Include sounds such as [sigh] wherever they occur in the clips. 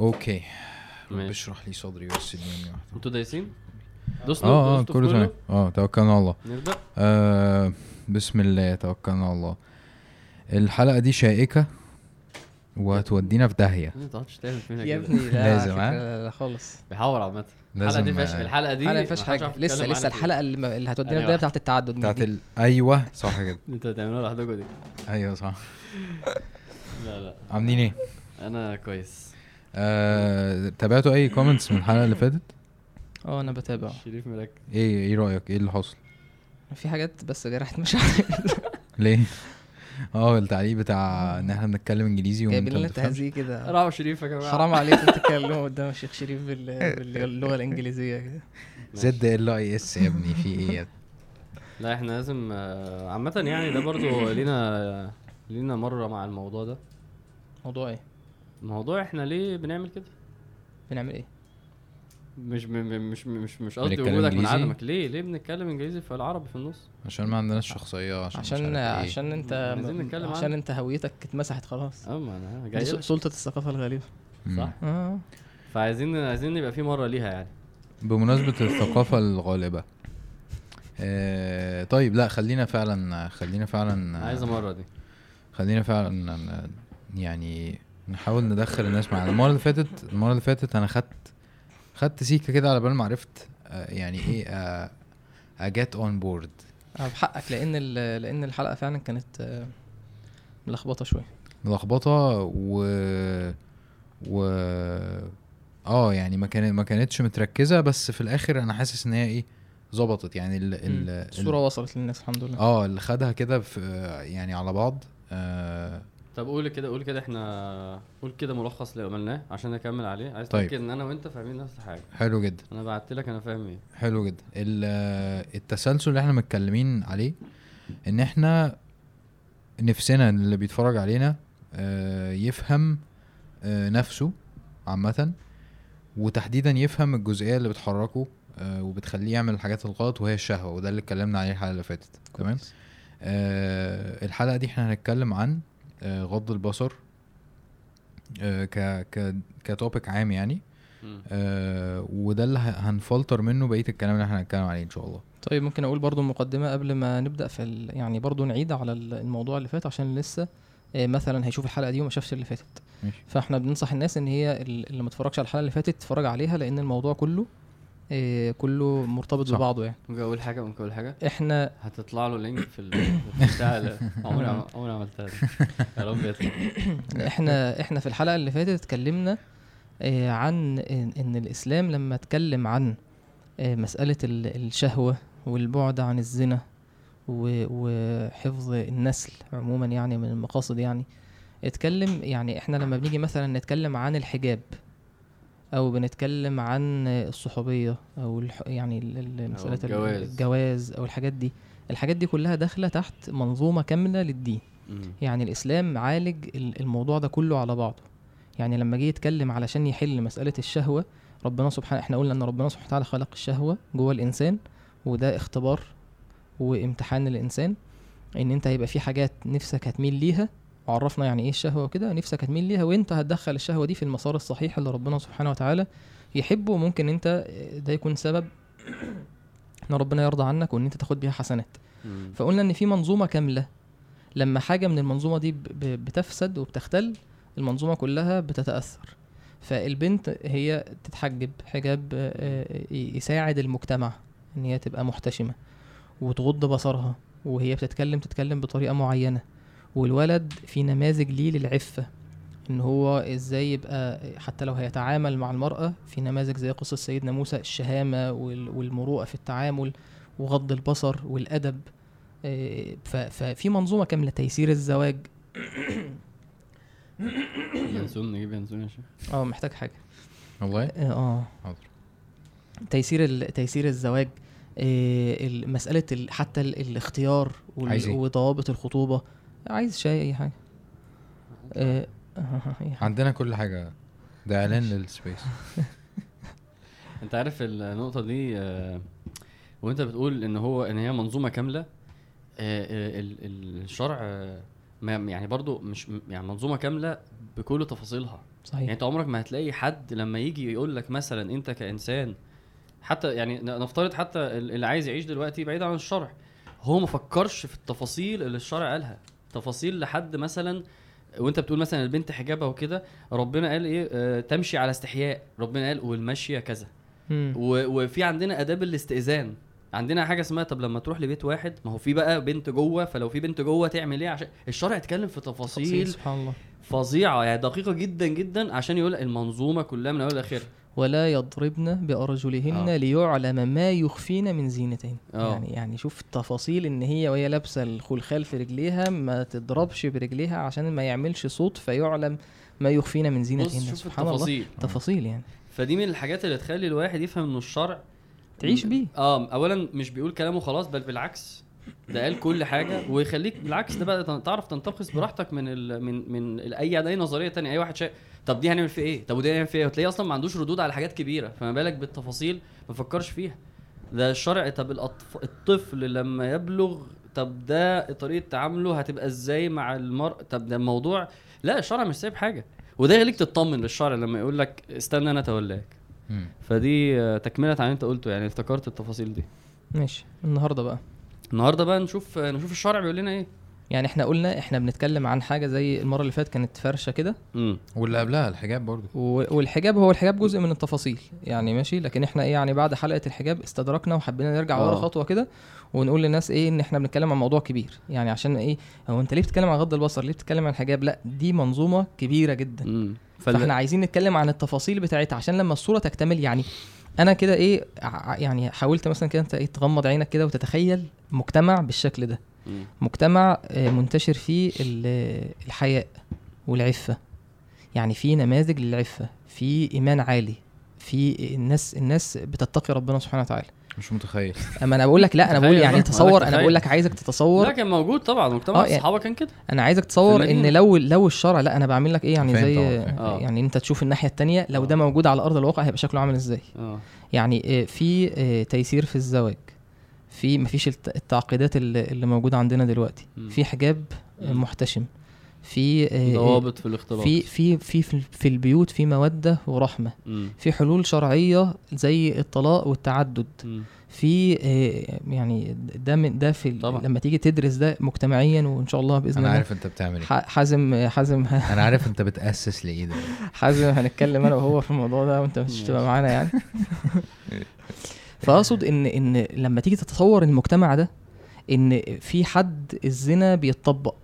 أوكي. بشرح لي صدري بس واحدة. أنتوا دايسين؟ دوسنا آه آه في كله تمام. آه توكلنا على الله. نبدأ؟ آه بسم الله توكلنا على الله. الحلقة دي شائكة وهتودينا في داهية. ما تقعدش تعمل فينا يا كده. ابني لا لازم، ها؟ لا, لا خالص. بيحور عامة. الحلقة لازم دي فيهاش آه، الحلقة دي الحلقة ما فيهاش حاجة. لسه لسه الحلقة اللي, ما- اللي هتودينا أيوة. البدايه بتاعت التعدد بتاعت ال... أيوه صح كده. [laughs] أنتوا هتعملوها لوحدكم دي. أيوه صح. لا لا. عاملين إيه؟ أنا كويس. آه، تابعتوا أي كومنتس من الحلقة اللي فاتت؟ آه أنا بتابع شريف مركز إيه إيه رأيك؟ إيه اللي حصل؟ في حاجات بس جرحت مشاعري [laughs] ليه؟ آه التعليق بتاع إن إحنا بنتكلم إنجليزي وانت جايبين لنا تهزيه كده راحوا شريف يا جماعة حرام عليكم [laughs] تتكلموا قدام الشيخ شريف بال- باللغة الإنجليزية كده. زد إل آي إس يا ابني في إيه يا ابني؟ لا إحنا لازم آه، عامة يعني ده برضو لينا لينا مرة مع الموضوع ده موضوع إيه الموضوع إحنا ليه بنعمل كده؟ بنعمل إيه؟ مش م- م- مش مش مش قصدي وجودك من؟ عدمك. ليه؟ ليه بنتكلم انجليزي في العربي في النص؟ عشان ما عندناش شخصية عشان عشان إيه. عشان انت عايزين نتكلم عشان. انت هويتك اتمسحت خلاص. آه ما أنا جاي. سلطة الثقافة الغريبة. صح. آه. فعايزين عايزين يبقى في مرة ليها يعني. بمناسبة الثقافة الغالبة. آه طيب لا خلينا فعلا خلينا فعلا عايزة مرة دي. خلينا فعلا يعني نحاول ندخل الناس معانا. المرة اللي فاتت المرة اللي فاتت أنا خدت خدت سيكة كده على بال ما عرفت آه، يعني إيه أجت on board بحقك لأن ال- لأن الحلقة فعلا كانت آه، ملخبطة شوية. لخبطه و و آه يعني ما كانت ما كانتش متركزة بس في الآخر أنا حاسس إن هي إيه ظبطت. يعني ال ال. الصورة وصلت للناس الحمد لله. آه اللي خدها كده في يعني على بعض آه طب قول كده قول كده إحنا قول كده ملخص اللي عملناه عشان نكمل عليه. عايز طيب. تتاكد إن أنا وأنت فاهمين نفس الحاجة. حلو جدا. أنا بعت لك أنا فاهم إيه. حلو جدا. ال- التسلسل اللي إحنا متكلمين عليه إن إحنا نفسنا اللي بيتفرج علينا آه، يفهم آه، نفسه عامة وتحديدا يفهم الجزئية اللي بتحركه آه، وبتخليه يعمل الحاجات الغلط وهي الشهوة وده اللي اتكلمنا عليه الحلقة اللي فاتت. تمام؟ الحلقة دي إحنا هنتكلم عن غض البصر آه، ك ك كتوبيك عام يعني. آه وده اللي هنفلتر منه بقية الكلام اللي إحنا هنتكلم عليه إن شاء الله. طيب ممكن أقول برضو مقدمة قبل ما نبدأ في ال... يعني برضو نعيد على ال- الموضوع اللي فات عشان لسه آه، مثلا هيشوف الحلقة دي وما شافش اللي فاتت. ماشي. فإحنا بننصح الناس إن هي ال- اللي ما اتفرجش على الحلقة اللي فاتت تتفرج عليها لأن الموضوع كله آه، كله مرتبط صح. ببعضه يعني. ممكن أقول حاجة؟ ممكن أقول حاجة؟ إحنا هتطلع له لينك في ال- في بتاع ال- [laughs] عمري عم- عمري عملتها يا رب يطلع. [coughs] إحنا إحنا في الحلقة اللي فاتت اتكلمنا آه، عن ان إن الإسلام لما اتكلم عن آه، مسألة ال- الشهوة والبعد عن الزنا وحفظ النسل عموما يعني من المقاصد يعني اتكلم يعني إحنا لما بنيجي مثلا نتكلم عن الحجاب أو بنتكلم عن الصحوبية أو الح يعني ال- ال- مساله ال- الجواز. الجواز أو الحاجات دي الحاجات دي كلها داخلة تحت منظومة كاملة للدين مم. يعني الإسلام عالج ال- الموضوع ده كله على بعضه يعني لما جه يتكلم علشان يحل مسألة الشهوة ربنا سبحانه إحنا قلنا إن ربنا سبحانه وتعالى خلق الشهوة جوه الإنسان وده اختبار وامتحان للإنسان إن أنت هيبقى في حاجات نفسك هتميل ليها وعرفنا يعني إيه الشهوة وكده نفسك هتميل ليها وإنت هتدخل الشهوة دي في المسار الصحيح اللي ربنا سبحانه وتعالى يحبه وممكن إنت ده يكون سبب [clears throat] إن ربنا يرضى عنك وإن إنت تاخد بيها حسنات. مم. فقلنا إن في منظومة كاملة. لما حاجة من المنظومة دي بتفسد وبتختل المنظومة كلها بتتأثر. فالبنت هي تتحجب حجاب آه، آه، يساعد المجتمع إن هي تبقى محتشمة وتغض بصرها وهي بتتكلم تتكلم بطريقة معينة. والولد في نماذج ليه للعفة إن هو إزاي يبقى حتى لو هيتعامل مع المرأة في نماذج زي قصة سيدنا موسى الشهامة وال- والمروءة في التعامل وغض البصر والأدب. إيه، ف- ففي منظومة كاملة تيسير الزواج. ينسون نجيب ينسون يا شيخ؟ آه محتاج حاجة. والله؟ آه آه. حاضر. تيسير ال- تيسير الزواج إيه، ال- مسألة ال- حتى ال- الاختيار إيه؟ وضوابط الخطوبة. عايز شاي أي حاجة. إيه، [laughs] أي حاجة. عندنا كل حاجة. ده إعلان للسبيس [laughs] أنت عارف النقطة دي آه، وأنت بتقول إن هو إن هي منظومة كاملة آه، آه، ال- ال- الشرع آه، ما يعني برضو مش يعني منظومة كاملة بكل تفاصيلها. يعني صحيح أنت عمرك ما هتلاقي حد لما يجي يقول لك مثلا أنت كإنسان حتى يعني ن- نفترض حتى ال- اللي عايز يعيش دلوقتي بعيد عن الشرع هو ما فكرش في التفاصيل اللي الشرع قالها. تفاصيل لحد مثلا وأنت بتقول مثلا البنت حجابها وكده ربنا قال إيه؟ آه تمشي على استحياء. ربنا قال والمشية كذا. وفي عندنا آداب الاستئذان. عندنا حاجة اسمها طب لما تروح لبيت واحد ما هو في بقى بنت جوه فلو في بنت جوه تعمل إيه؟ عشان الشرع اتكلم في تفاصيل تفاصيل سبحان الله. فظيعة. يعني دقيقة جدا جدا عشان يقول المنظومة كلها من أول لآخر. ولا يضربن بأرجلهن آه. ليعلم ما يخفين من زينتهن آه. يعني يعني شوف التفاصيل إن هي وهي لابسة الخلخال في رجليها ما تضربش برجليها عشان ما يعملش صوت فيعلم ما يخفين من زينتهن سبحان الله. التفاصيل. تفاصيل يعني. فدي من الحاجات اللي تخلي الواحد يفهم إنه الشرع تعيش بيه. آه اولا مش بيقول كلامه خلاص بل بالعكس ده قال كل حاجة. ويخليك بالعكس ده بقى تعرف تنتقص براحتك من ال من من أي أي نظرية تانية أي واحد شايف طب دي هنعمل فيه إيه؟ طب ودي هنعمل فيها إيه؟ وتلاقيه أصلا ما عندوش ردود على حاجات كبيرة فما بالك بالتفاصيل ما فكرش فيها. ده الشرع طب الأطف... الطفل لما يبلغ طب ده طريقة تعامله هتبقى إزاي مع المرء؟ طب ده الموضوع لا الشرع مش سايب حاجة. وده يخليك تطمن للشرع لما يقول لك استنى أنا اتولاك. فدي تكملة عن اللي انت قلته يعني افتكرت التفاصيل دي. ماشي. النهارده بقى. النهارده بقى نشوف نشوف الشرع بيقول لنا إيه. يعني إحنا قلنا إحنا بنتكلم عن حاجة زي المرة اللي فاتت كانت فرشة كده. امم واللي قبلها الحجاب برضو و- والحجاب هو الحجاب جزء من التفاصيل يعني ماشي. لكن إحنا إيه يعني بعد حلقة الحجاب استدركنا وحبينا نرجع ورا آه. خطوة كده ونقول للناس إيه ان إحنا بنتكلم عن موضوع كبير. يعني عشان إيه؟ هو انت ليه بتتكلم عن غض البصر؟ ليه بتتكلم عن الحجاب؟ لا دي منظومة كبيرة جدا. امم فاحنا عايزين نتكلم عن التفاصيل بتاعتها عشان لما الصورة تكتمل يعني أنا كده إيه يعني حاولت مثلا كده أنت إيه تغمض عينك كده وتتخيل مجتمع بالشكل ده. مم. مجتمع آه، منتشر فيه ال- الحياء والعفة. يعني في نماذج للعفة في إيمان عالي. في الناس الناس بتتقي ربنا سبحانه وتعالى مش متخيل أما أنا بقول لك لا أنا بقول يعني تصور أنا أنا بقول لك. عايزك لا تتصور كان موجود طبعا مجتمع آه، الصحابة كان كده أنا عايزك تصور إن. لو لو الشرع لا أنا بعمل لك إيه يعني زي. آه. يعني أنت تشوف الناحية التانية لو آه. ده موجود على أرض الواقع هيبقى شكله عامل إزاي آه يعني آه، في آه، تيسير في الزواج في مفيش الت- التعقيدات اللي اللي موجودة عندنا دلوقتي. في حجاب آه،. محتشم في آه، ضوابط في الاختلاط في في في في البيوت في مودة ورحمة مم. في حلول شرعية زي الطلاق والتعدد مم. في آه، يعني ده من ده في طبعا. لما تيجي تدرس ده مجتمعيا وإن شاء الله بإذن أنا الله عارف أنت بتعمل إيه حازم حازم [laughs] أنا عارف أنت بتأسس لإيه ده حازم هنتكلم أنا وهو في الموضوع ده وأنت مش هتبقى. معانا يعني فأقصد إن إن لما تيجي تتصور المجتمع ده إن في حد الزنا بيتطبق.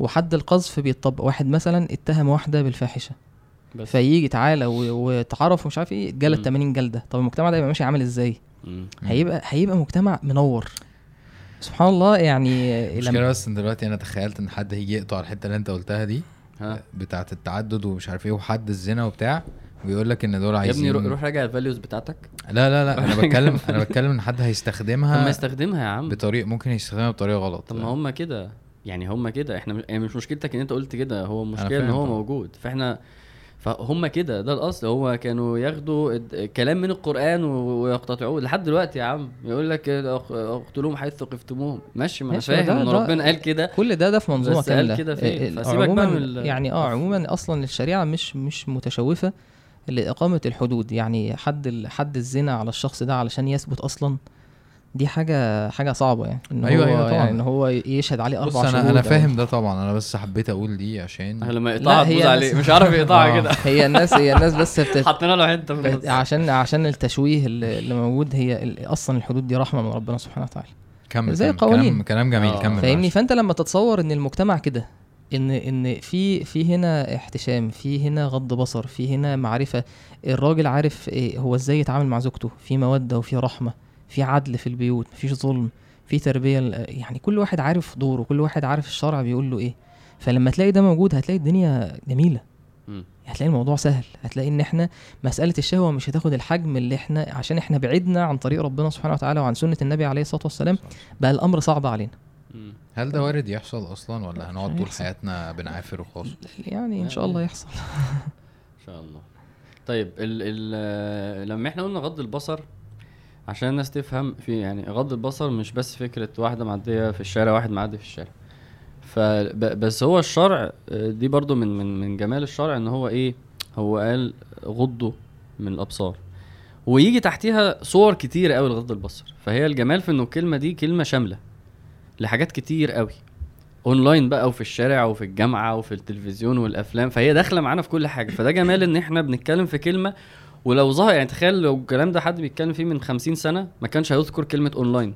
وحد القذف بيتطبق. واحد مثلا اتهم واحدة بالفاحشة. بس. فيجي تعالى واتعرف ومش عارف إيه اتجلد مم. 80 جلدة. طب المجتمع ده يبقى ماشي عامل إزاي؟ مم. هيبقى هيبقى مجتمع منور. سبحان الله يعني المشكلة بس إن دلوقتي أنا تخيلت إن حد هيجي يقطع الحتة اللي أنت قلتها دي ها. بتاعة التعدد ومش عارف إيه وحد الزنا وبتاع ويقول لك إن دول يا عايزين ابني روح راجع الفاليوز بتاعتك. لا لا لا أنا [laughs] بتكلم أنا بتكلم إن حد طب ما هيستخدمها يستخدمها يا عم. بطريقه ممكن يستخدمها بطريقة غلط. طب ما هم كده. يعني هم كده إحنا مش- يعني مش مشكلتك إن أنت قلت كده هو المشكلة إن هو. موجود. فإحنا فهم كده ده الأصل. هو كانوا ياخدوا كلام من القرآن ويقتطعوه. لحد دلوقتي يا عم يقول لك أقتلوهم حيث ثقفتموهم. ماشي ما أنا فاهم إن ربنا قال كده. كل ده ده في منظومة بس قال كاملة. كده فين؟ ال- فسيبك بقى من يعني آه عموما أصلا الشريعة مش مش متشوفة لإقامة الحدود. يعني حد حد الزنا على الشخص ده علشان يثبت أصلا؟ دي حاجة حاجة صعبة يعني إن أيوة، هو أيوة طبعاً. يعني إن هو يشهد عليه أربع شهور أنا أنا فاهم ده طبعا أنا بس حبيت أقول دي عشان لما يقطعها هي تبوظ عليه مش عارف يقطعها آه. كده هي الناس هي الناس بس [laughs] بت... حطينا له حتة بت- عشان عشان التشويه اللي موجود هي أصلا الحدود دي رحمة من ربنا سبحانه وتعالى كمل زي كمل. قوانين. كلام كلام جميل آه. كمل فاهمني. فأنت لما تتصور إن المجتمع كده إن إن في في هنا احتشام في هنا غض بصر في هنا معرفة الراجل عارف إيه هو إزاي يتعامل مع زوجته في مودة وفي رحمة في عدل في البيوت مفيش ظلم في تربية يعني كل واحد عارف دوره كل واحد عارف الشرع بيقول له إيه. فلما تلاقي ده موجود هتلاقي الدنيا جميلة. هتلاقي الموضوع سهل. هتلاقي إن إحنا مسألة الشهوة مش هتاخد الحجم اللي إحنا عشان إحنا بعدنا عن طريق ربنا سبحانه وتعالى وعن سنة النبي عليه الصلاة والسلام بقى الأمر صعب علينا. هل ده وارد يحصل أصلا ولا هنقعد طول. حياتنا بنعافر وخلاص؟ يعني إن شاء الله يحصل. إن شاء الله. طيب ال ال لما إحنا قلنا غض البصر عشان الناس تفهم في يعني غض البصر مش بس فكرة واحدة معدية في الشارع واحد معدي في الشارع. فبس هو الشرع دي برضو من من من جمال الشرع إن هو إيه؟ هو قال غضوا من الأبصار. ويجي تحتيها صور كتير قوي لغض البصر. فهي الجمال في إنه الكلمة دي كلمة شاملة لحاجات كتير قوي. أونلاين بقى وفي الشارع وفي الجامعة وفي التلفزيون والأفلام فهي داخلة معانا في كل حاجة. فده جمال إن إحنا بنتكلم في كلمة ولو ظهر يعني تخيل لو الكلام ده حد بيتكلم فيه من 50 سنة ما كانش هيذكر كلمة اونلاين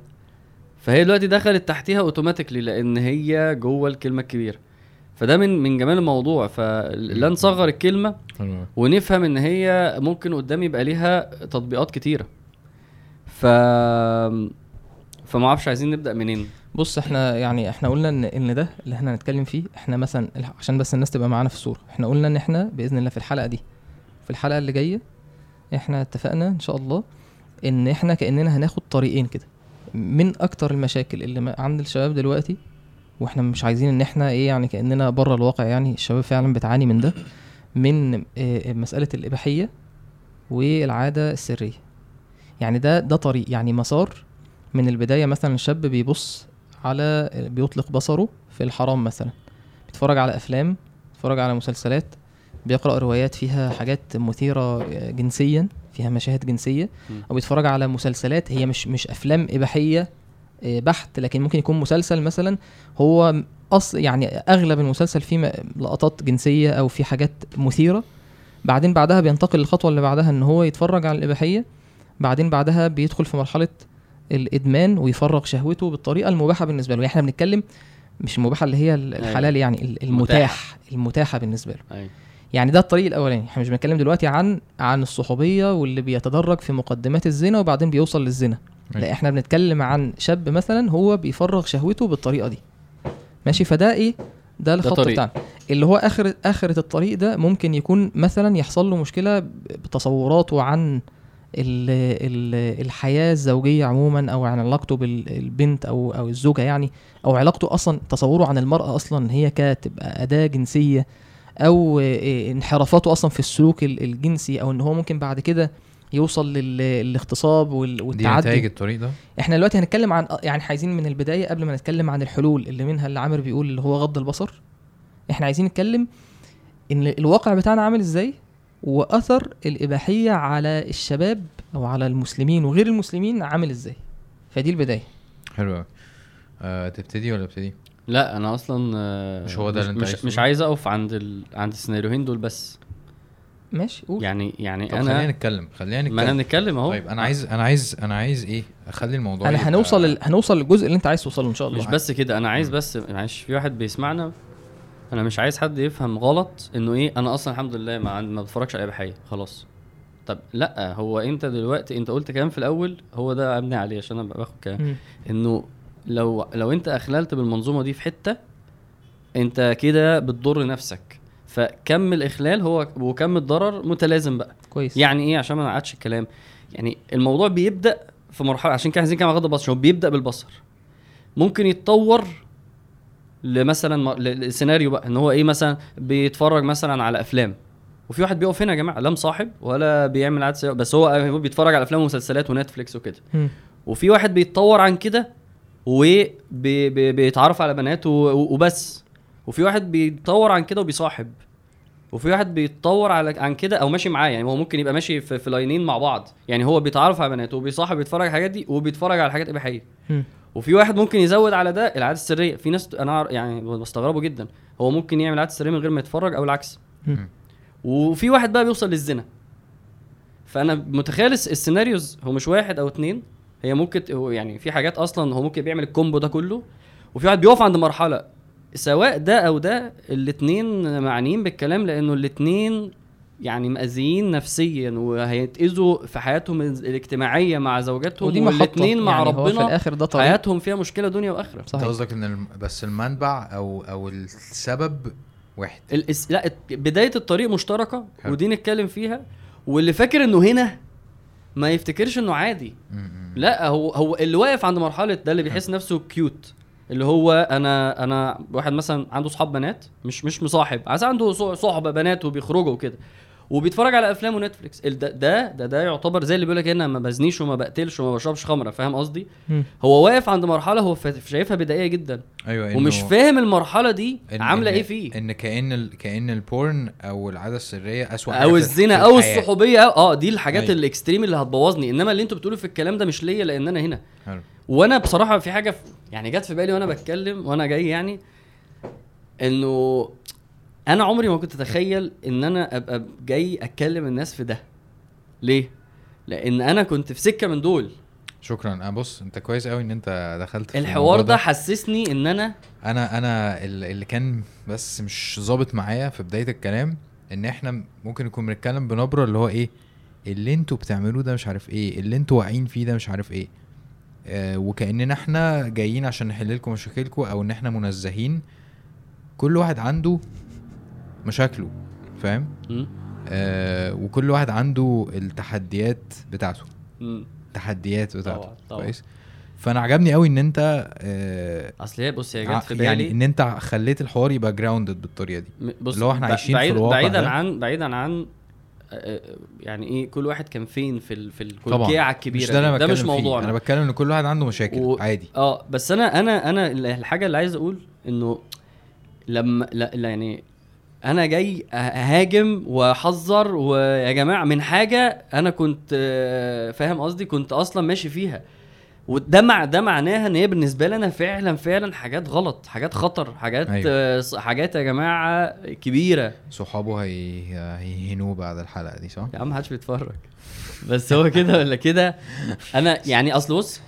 فهي دلوقتي دخلت تحتيها automatically لأن هي جوه الكلمة الكبيرة. فده من من جمال الموضوع. فلا نصغر الكلمة. ونفهم إن هي ممكن قدام يبقى ليها تطبيقات كتيرة. ف فما أعرفش عايزين نبدأ منين. بص إحنا يعني إحنا قلنا ان إن ده اللي إحنا هنتكلم فيه إحنا مثلا عشان بس الناس تبقى معانا في الصورة. إحنا قلنا إن إحنا بإذن الله في الحلقة دي في الحلقة اللي جاية إحنا اتفقنا إن شاء الله إن إحنا كأننا هناخد طريقين كده. من أكتر المشاكل اللي عند الشباب دلوقتي وإحنا مش عايزين إن إحنا إيه يعني كأننا بره الواقع يعني الشباب فعلا بتعاني من ده من آه، مسألة الإباحية والعادة السرية. يعني ده ده طريق. يعني مسار من البداية مثلا الشاب بيبص على بيطلق بصره في الحرام مثلا. بيتفرج على أفلام بيتفرج على مسلسلات بيقرأ روايات فيها حاجات مثيرة جنسيا فيها مشاهد جنسية م. أو بيتفرج على مسلسلات هي مش مش أفلام إباحية آه، بحت لكن ممكن يكون مسلسل مثلا هو اصل يعني أغلب المسلسل فيه لقطات جنسية أو في حاجات مثيرة. بعدين بعدها بينتقل للخطوه اللي بعدها إن هو يتفرج على الإباحية. بعدين بعدها بيدخل في مرحلة الإدمان ويفرغ شهوته بالطريقة المباحة بالنسبة له. يعني إحنا بنتكلم مش المباحة اللي هي أيوة. الحلال يعني ال- المتاح. المتاحة بالنسبة له. أيوه. يعني ده الطريق الأولاني. إحنا مش بنتكلم دلوقتي عن عن الصحوبية واللي بيتدرج في مقدمات الزنا وبعدين بيوصل للزنا. لا ماشي. إحنا بنتكلم عن شاب مثلا هو بيفرغ شهوته بالطريقة دي. ماشي؟ فده إيه؟ ده الخط. بتاعنا. اللي هو اخر آخرة الطريق ده ممكن يكون مثلا يحصل له مشكلة بتصوراته عن ال ال الحياة الزوجية عموما أو عن علاقته بالبنت أو أو الزوجة يعني أو علاقته أصلا تصوره عن المرأة أصلا هي كتبقى أداة جنسية. أو إيه انحرافاته أصلا في السلوك ال- الجنسي أو إن هو ممكن بعد كده يوصل لل- للاغتصاب وال- دي والتعدي نتائج الطريق ده إحنا دلوقتي هنتكلم عن يعني عايزين من البداية قبل ما نتكلم عن الحلول اللي منها اللي عامر بيقول اللي هو غض البصر إحنا عايزين نتكلم إن الواقع بتاعنا عامل إزاي وأثر الإباحية على الشباب أو على المسلمين وغير المسلمين عامل إزاي فدي البداية حلو أوي. أه تبتدي ولا أبتدي؟ لا أنا أصلا آه، مش هو ده اللي أنت مش, عايز مش؟ عايز أقف عند ال... عند السيناريوهين دول بس. ماشي قول. يعني يعني طب خلينا أنا نتكلم خلينا ما أنا نتكلم. نتكلم أهو. طيب أنا عايز أنا عايز أنا عايز إيه؟ أخلي الموضوع أنا هنوصل لل... هنوصل للجزء اللي أنت عايز توصله إن شاء الله. مش بس كده أنا عايز بس معلش في واحد بيسمعنا. أنا مش عايز حد يفهم غلط إنه إيه أنا أصلا الحمد لله ما, عند- ما بتفرجش على اباحيه خلاص. طب لأ هو انت دلوقتي؟ أنت قلت كلام في الأول هو ده ابني عليه عشان أنا باخد كلام. إنه لو لو انت اخللت بالمنظومة دي في حتة انت كده بتضر نفسك. فكم الإخلال هو وكم الضرر متلازم بقى. كويس. يعني إيه؟ عشان ما نقعدش الكلام. يعني الموضوع بيبدأ في مرحلة عشان كده عايزين كده غض البصر هو بيبدأ بالبصر. ممكن يتطور لمثلا لسيناريو بقى إن هو إيه مثلا بيتفرج مثلا على أفلام. وفي واحد بيقف هنا يا جماعة لا مصاحب ولا بيعمل عاد بس هو بيتفرج على أفلام ومسلسلات ونتفليكس وكده. وفي واحد بيتطور عن كده وبيتعرف على بنات وبس. وفي واحد بيتطور عن كده وبيصاحب. وفي واحد بيتطور على عن كده أو ماشي معاه يعني هو ممكن يبقى ماشي في, في لاينين مع بعض. يعني هو بيتعرف على بنات وبيصاحب بيتفرج على الحاجات دي وبيتفرج على حاجات اباحيه. وفي واحد ممكن يزود على ده العاده السرية. في ناس أنا يعني بستغربه جدا. هو ممكن يعمل عاده سرية من غير ما يتفرج أو العكس. وفي واحد بقى بيوصل للزنا. فأنا متخيل الس- السيناريوز هو مش واحد أو اتنين هي ممكن هو يعني في حاجات أصلا هو ممكن بيعمل الكومبو ده كله وفي واحد بيقف عند مرحلة سواء ده أو ده الاتنين معنيين بالكلام لأنه الاتنين يعني مأذيين نفسيا وهيتأذوا في حياتهم الاجتماعية مع زوجاتهم ودي محطة. والاتنين مع يعني هو في ربنا الآخر ده طريق. حياتهم فيها مشكلة دنيا وآخرة. أنت صحيح قصدك إن الم... بس المنبع أو أو السبب واحد. الإس... لا بداية الطريق مشتركة حلو. ودي نتكلم فيها واللي فاكر إنه هنا ما يفتكرش إنه عادي. م- م. لا هو هو اللي واقف عند مرحلة ده اللي بيحس نفسه cute اللي هو أنا أنا واحد مثلا عنده صحاب بنات مش مش مصاحب عايز عنده صحبة بنات وبيخرجوا وكده. وبيتفرج على أفلام ونتفليكس ده ده ده, ده يعتبر زي اللي بيقول لك أنا ما بزنيش وما بقتلش وما بشربش خمرة فاهم قصدي. هو واقف عند مرحلة هو شايفها بدائية جدا أيوه ومش فاهم المرحلة دي إن- عاملة إن- إيه فيه إن كأن ال... كأن ال porn أو العادة السرية أسوأ حاجة أو في- الزنا في أو. الصحوبية آه دي الحاجات أيوة. الإكستريم اللي هتبوظني إنما اللي أنتوا بتقولوا في الكلام ده مش ليا لأن أنا هنا حلو. وأنا بصراحة في حاجة في يعني جت في بالي وأنا بتكلم وأنا جاي يعني إنه أنا عمري ما كنت أتخيل إن أنا أبقى جاي أتكلم الناس في ده. ليه؟ لأن أنا كنت في سكة من دول. شكرا. أنا بص أنت كويس قوي إن أنت دخلت في الحوار ده حسسني إن أنا أنا أنا ال- اللي كان بس مش ظابط معايا في بداية الكلام إن إحنا ممكن نكون بنتكلم بنبرة اللي هو إيه اللي أنتوا بتعملوه ده مش عارف إيه اللي أنتوا واعيين فيه ده مش عارف إيه. آه وكأننا إحنا جايين عشان نحل لكم مشاكلكم أو إن إحنا منزهين. كل واحد عنده مشاكله فاهم. آه وكل واحد عنده التحديات بتاعته. التحديات بتاعته. طبعا طبعا. كويس؟ فأنا عجبني قوي إن أنت آه أصل هي بص هي جت في بالي يعني إن أنت خليت الحوار يبقى جراوندد بالطريقة دي. بص اللي هو إحنا ب- عايشين في بعيد الواقع بعيدا ده. عن بعيدا عن آه، يعني إيه كل واحد كان فين في ال... في طبعا. الكلكيعه الكبيرة مش ده ده مش. موضوعنا. أنا بتكلم إن كل واحد عنده مشاكل و- عادي. آه بس أنا أنا أنا ال- الحاجة اللي عايز أقول إنه لما لا يعني أنا جاي أهاجم وأحذر ويا جماعة من حاجة أنا كنت فاهم قصدي؟ كنت أصلا ماشي فيها. وده مع ده معناها إن هي بالنسبة لي أنا فعلا فعلا حاجات غلط حاجات خطر حاجات أيوة. حاجات يا جماعة كبيرة. صحابه هي... هيهنوه بعد الحلقة دي صح؟ يا عم محدش بيتفرج. بس هو كده ولا كده؟ أنا يعني أصل بص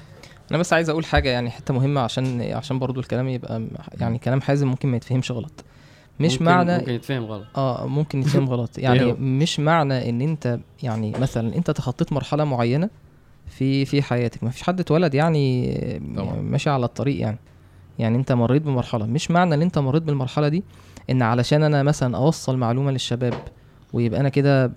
أنا بس عايز أقول حاجة يعني حتة مهمة عشان عشان برضو الكلام يبقى يعني كلام حازم ممكن ما يتفهمش غلط. مش ممكن معنى ممكن يتفهم غلط. آه ممكن يتفهم [laughs] غلط. يعني هو؟ مش معنى إن أنت يعني مثلا أنت تخطيت مرحلة معينة في في حياتك. ما فيش حد اتولد يعني طبعا. ماشي على الطريق يعني. يعني أنت مريت بمرحلة. مش معنى إن أنت مريت بالمرحلة دي إن علشان أنا مثلا أوصل معلومة للشباب ويبقى أنا كده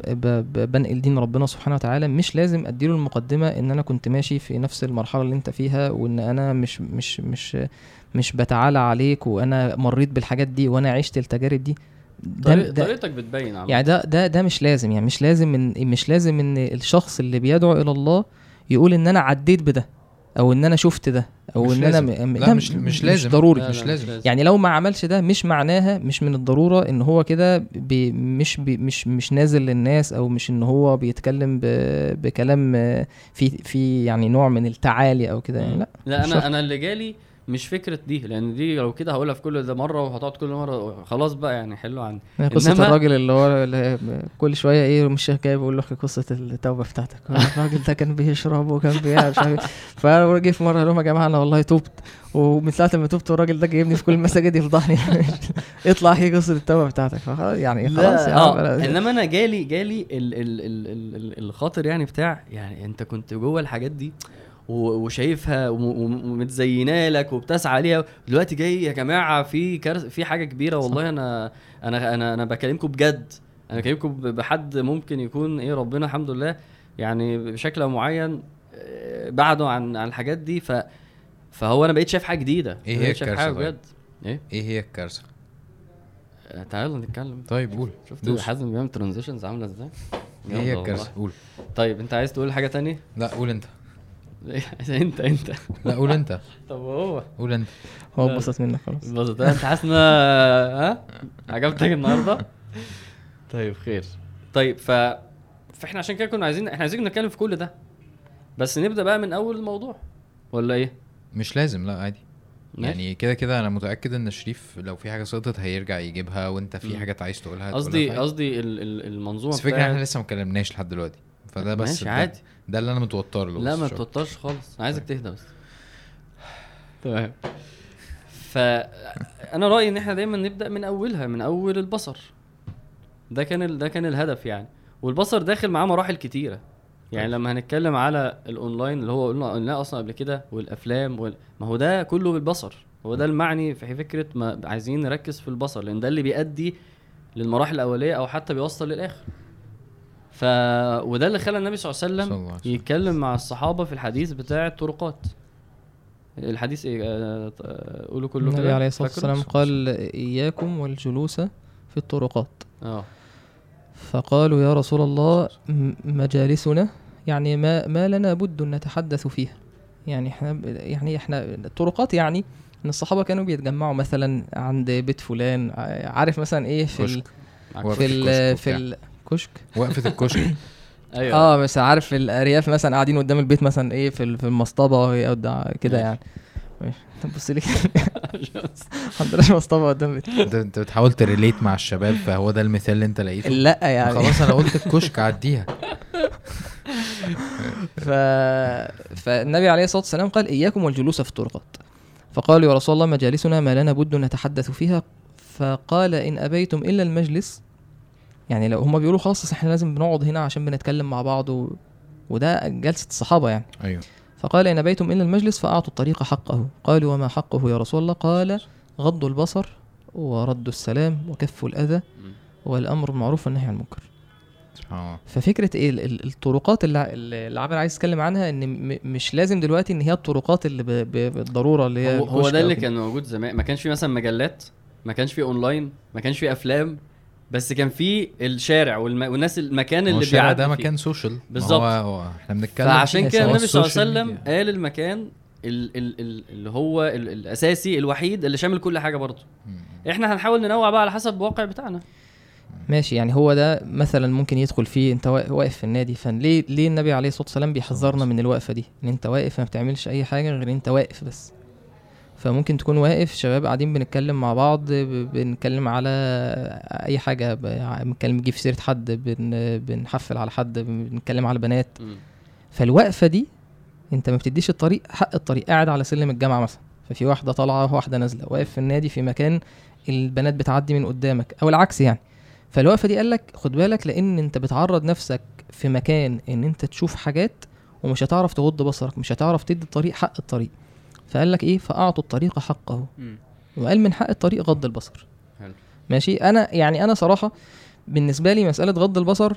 بنقل دين ربنا سبحانه وتعالى مش لازم أديله المقدمة إن أنا كنت ماشي في نفس المرحلة اللي أنت فيها وإن أنا مش مش مش مش بتعالى عليك وأنا مريت بالحاجات دي وأنا عشت التجارب دي ده طريقتك بتبين عم. يعني ده ده ده مش لازم يعني مش لازم إن مش لازم إن الشخص اللي بيدعو إلى الله يقول إن أنا عديت بده أو إن أنا شفت ده أو مش إن أنا لازم. م... لا مش مش مش لازم ضروري لا، لا، مش لازم. يعني لو ما عملش ده مش معناها مش من الضرورة إن هو كده بي مش بي مش مش نازل للناس أو مش إن هو بيتكلم ب بكلام في في يعني نوع من التعالي أو كده يعني لا لا مش أنا شرط. أنا اللي جالي مش فكرة دي لأن دي لو كده هقولها في كل ده مرة وهتقعد كل مرة خلاص بقى يعني حلوا عني قصة إنما- الراجل اللي هو اللي كل شوية إيه مش جاي بيقول له قصة التوبة بتاعتك. الراجل ده كان بيشرب وكان بيعمل مش عارف. فجه في قال لهم يا جماعة أنا والله تبت ومن ساعة ما تبت والراجل ده جايبني في كل المساجد يفضحني. [laughs] اطلع هي قصة التوبة بتاعتك. فخلاص يعني خلاص آه أنا- إنما أنا جالي جالي ال ال ال ال ال الخاطر يعني بتاع يعني أنت كنت جوه الحاجات دي وشايفها وم- وم- ومتزينة لك وبتسعى ليها دلوقتي جاي يا جماعة في كارثة في حاجة كبيرة والله أنا أنا أنا أنا بكلمكم بجد أنا بكلمكم بحد ممكن يكون إيه ربنا الحمد لله يعني بشكل معين آه، بعده عن عن الحاجات دي ف فهو أنا بقيت شايف حاجة جديدة بقيت هي شايف الكارثة حاجة طيب؟ بجد إيه إيه هي الكارثة؟ آه، تعالوا نتكلم طيب قول شفت. حازم بيعمل ترانزيشنز عاملة إزاي؟ إيه هي الكارثة؟ قول طيب أنت عايز تقول حاجة تانية؟ لا قول أنت أنت أنت لا قول أنت [laughs] طب هو قول أنت هو. اتبسط منك خلاص بص أنت حاسس إن ها عجبتك النهارده؟ طيب خير طيب ف فإحنا عشان كده كنا عايزين إحنا عايزين نتكلم في كل ده بس نبدأ بقى من أول الموضوع ولا إيه؟ مش لازم لا عادي ماشي. يعني كده كده أنا متأكد إن شريف لو في حاجة سقطت هيرجع يجيبها وأنت في. حاجات عايز تقولها قصدي. قصدي ال- ال- المنظومة بس فكرة إحنا لسه ما اتكلمناش لحد دلوقتي فده بس ماشي ده, عادي. ده اللي أنا متوتر له لا ما. تتوترش خالص. أنا عايزك تهدى بس. [sighs] تمام. فانا رأيي إن إحنا دايما نبدأ من أولها من أول البصر. ده كان ال... ده كان الهدف يعني. والبصر داخل معاه مراحل كتيرة. يعني طيب. لما هنتكلم على الأونلاين اللي هو قلنا قلناه أصلا قبل كده والأفلام وال... ما هو ده كله بالبصر. هو ده المعني في فكرة ما عايزين نركز في البصر لأن ده اللي بيؤدي للمراحل الأولية أو حتى بيوصل للآخر. ف وده اللي خلى النبي صلى الله عليه وسلم الله. يتكلم مع الصحابة في الحديث بتاع الطرقات الحديث إيه آه، آه، قولوا كله النبي عليه الصلاة فاكره؟ والسلام قال إياكم والجلوس في الطرقات آه فقالوا يا رسول الله م- مجالسنا يعني ما ما لنا بد نتحدث فيها يعني إحنا يعني إحنا الطرقات يعني إن الصحابة كانوا بيتجمعوا مثلا عند بيت فلان عارف مثلا إيه في ال كشك. في ال في وبتاع. الكشك؟ وقفة الكشك. [laughs] أيوه. آه بس عارف الأرياف مثلا قاعدين قدام البيت مثلا إيه في ال- في المصطبة وهي قدام كده. يعني. بص لي ما [laughs] [laughs] عندناش مصطبة قدام البيت. انت انت بتحاول تريليت مع الشباب فهو ده المثال اللي انت لقيته؟ لا يعني. خلاص أنا قلت الكشك عديها. ف... فالنبي عليه الصلاة والسلام قال إياكم والجلوس في الطرقات. فقالوا يا رسول الله مجالسنا ما لنا بد نتحدث فيها. فقال إن أبيتم إلا المجلس يعني لو هم بيقولوا خلاص إحنا لازم بنقعد هنا عشان بنتكلم مع بعض و... وده جلسة الصحابة يعني. أيوه. فقال إن أبيتم إلا المجلس فأعطوا الطريق حقه. قالوا وما حقه يا رسول الله؟ قال غض البصر ورد السلام وكف الأذى والأمر بالمعروف والنهي عن المنكر. ففكرة ال- ال- الطرقات اللي, اللي عامر عايز يتكلم عنها إن م- مش لازم دلوقتي إن هي الطرقات اللي ب- ب- بالضرورة اللي هي هو, ده اللي. كان موجود زمان. ما كانش في مثلا مجلات ما كانش في أونلاين ما كانش في أفلام بس كان في الشارع والم... والناس المكان اللي الشارع بيعدي ده. مكان سوشيال بالظبط. هو, هو إحنا بنتكلم فعشان كده النبي صلى الله عليه وسلم. قال المكان ال ال ال اللي هو ال الأساسي الوحيد اللي شامل كل حاجة برضه مم. إحنا هنحاول ننوع بقى على حسب الواقع بتاعنا ماشي يعني هو ده مثلا ممكن يدخل فيه انت وا- واقف في النادي فليه ليه النبي عليه الصلاة والسلام بيحذرنا من الوقفة دي إن أنت واقف ما بتعملش أي حاجة غير أنت واقف بس فممكن تكون واقف شباب قاعدين بنتكلم مع بعض بنتكلم على أي حاجة بنتكلم نجيب سيرة حد بن بنحفل على حد بنتكلم على بنات. فالوقفة دي انت ما بتديش الطريق حق الطريق قاعد على سلم الجامعة مثلا. ففي واحدة طالعة وواحده نازلة واقف في النادي في مكان البنات بتعدي من قدامك أو العكس يعني. فالوقفة دي قال لك خد بالك لأن انت بتعرض نفسك في مكان إن انت تشوف حاجات ومش هتعرف تغض بصرك مش هتعرف تدي الطريق حق الطريق. فقال لك إيه؟ فأعطوا الطريق حقه. وقال من حق الطريق غض البصر. حلو. ماشي؟ أنا يعني أنا صراحة بالنسبة لي مسألة غض البصر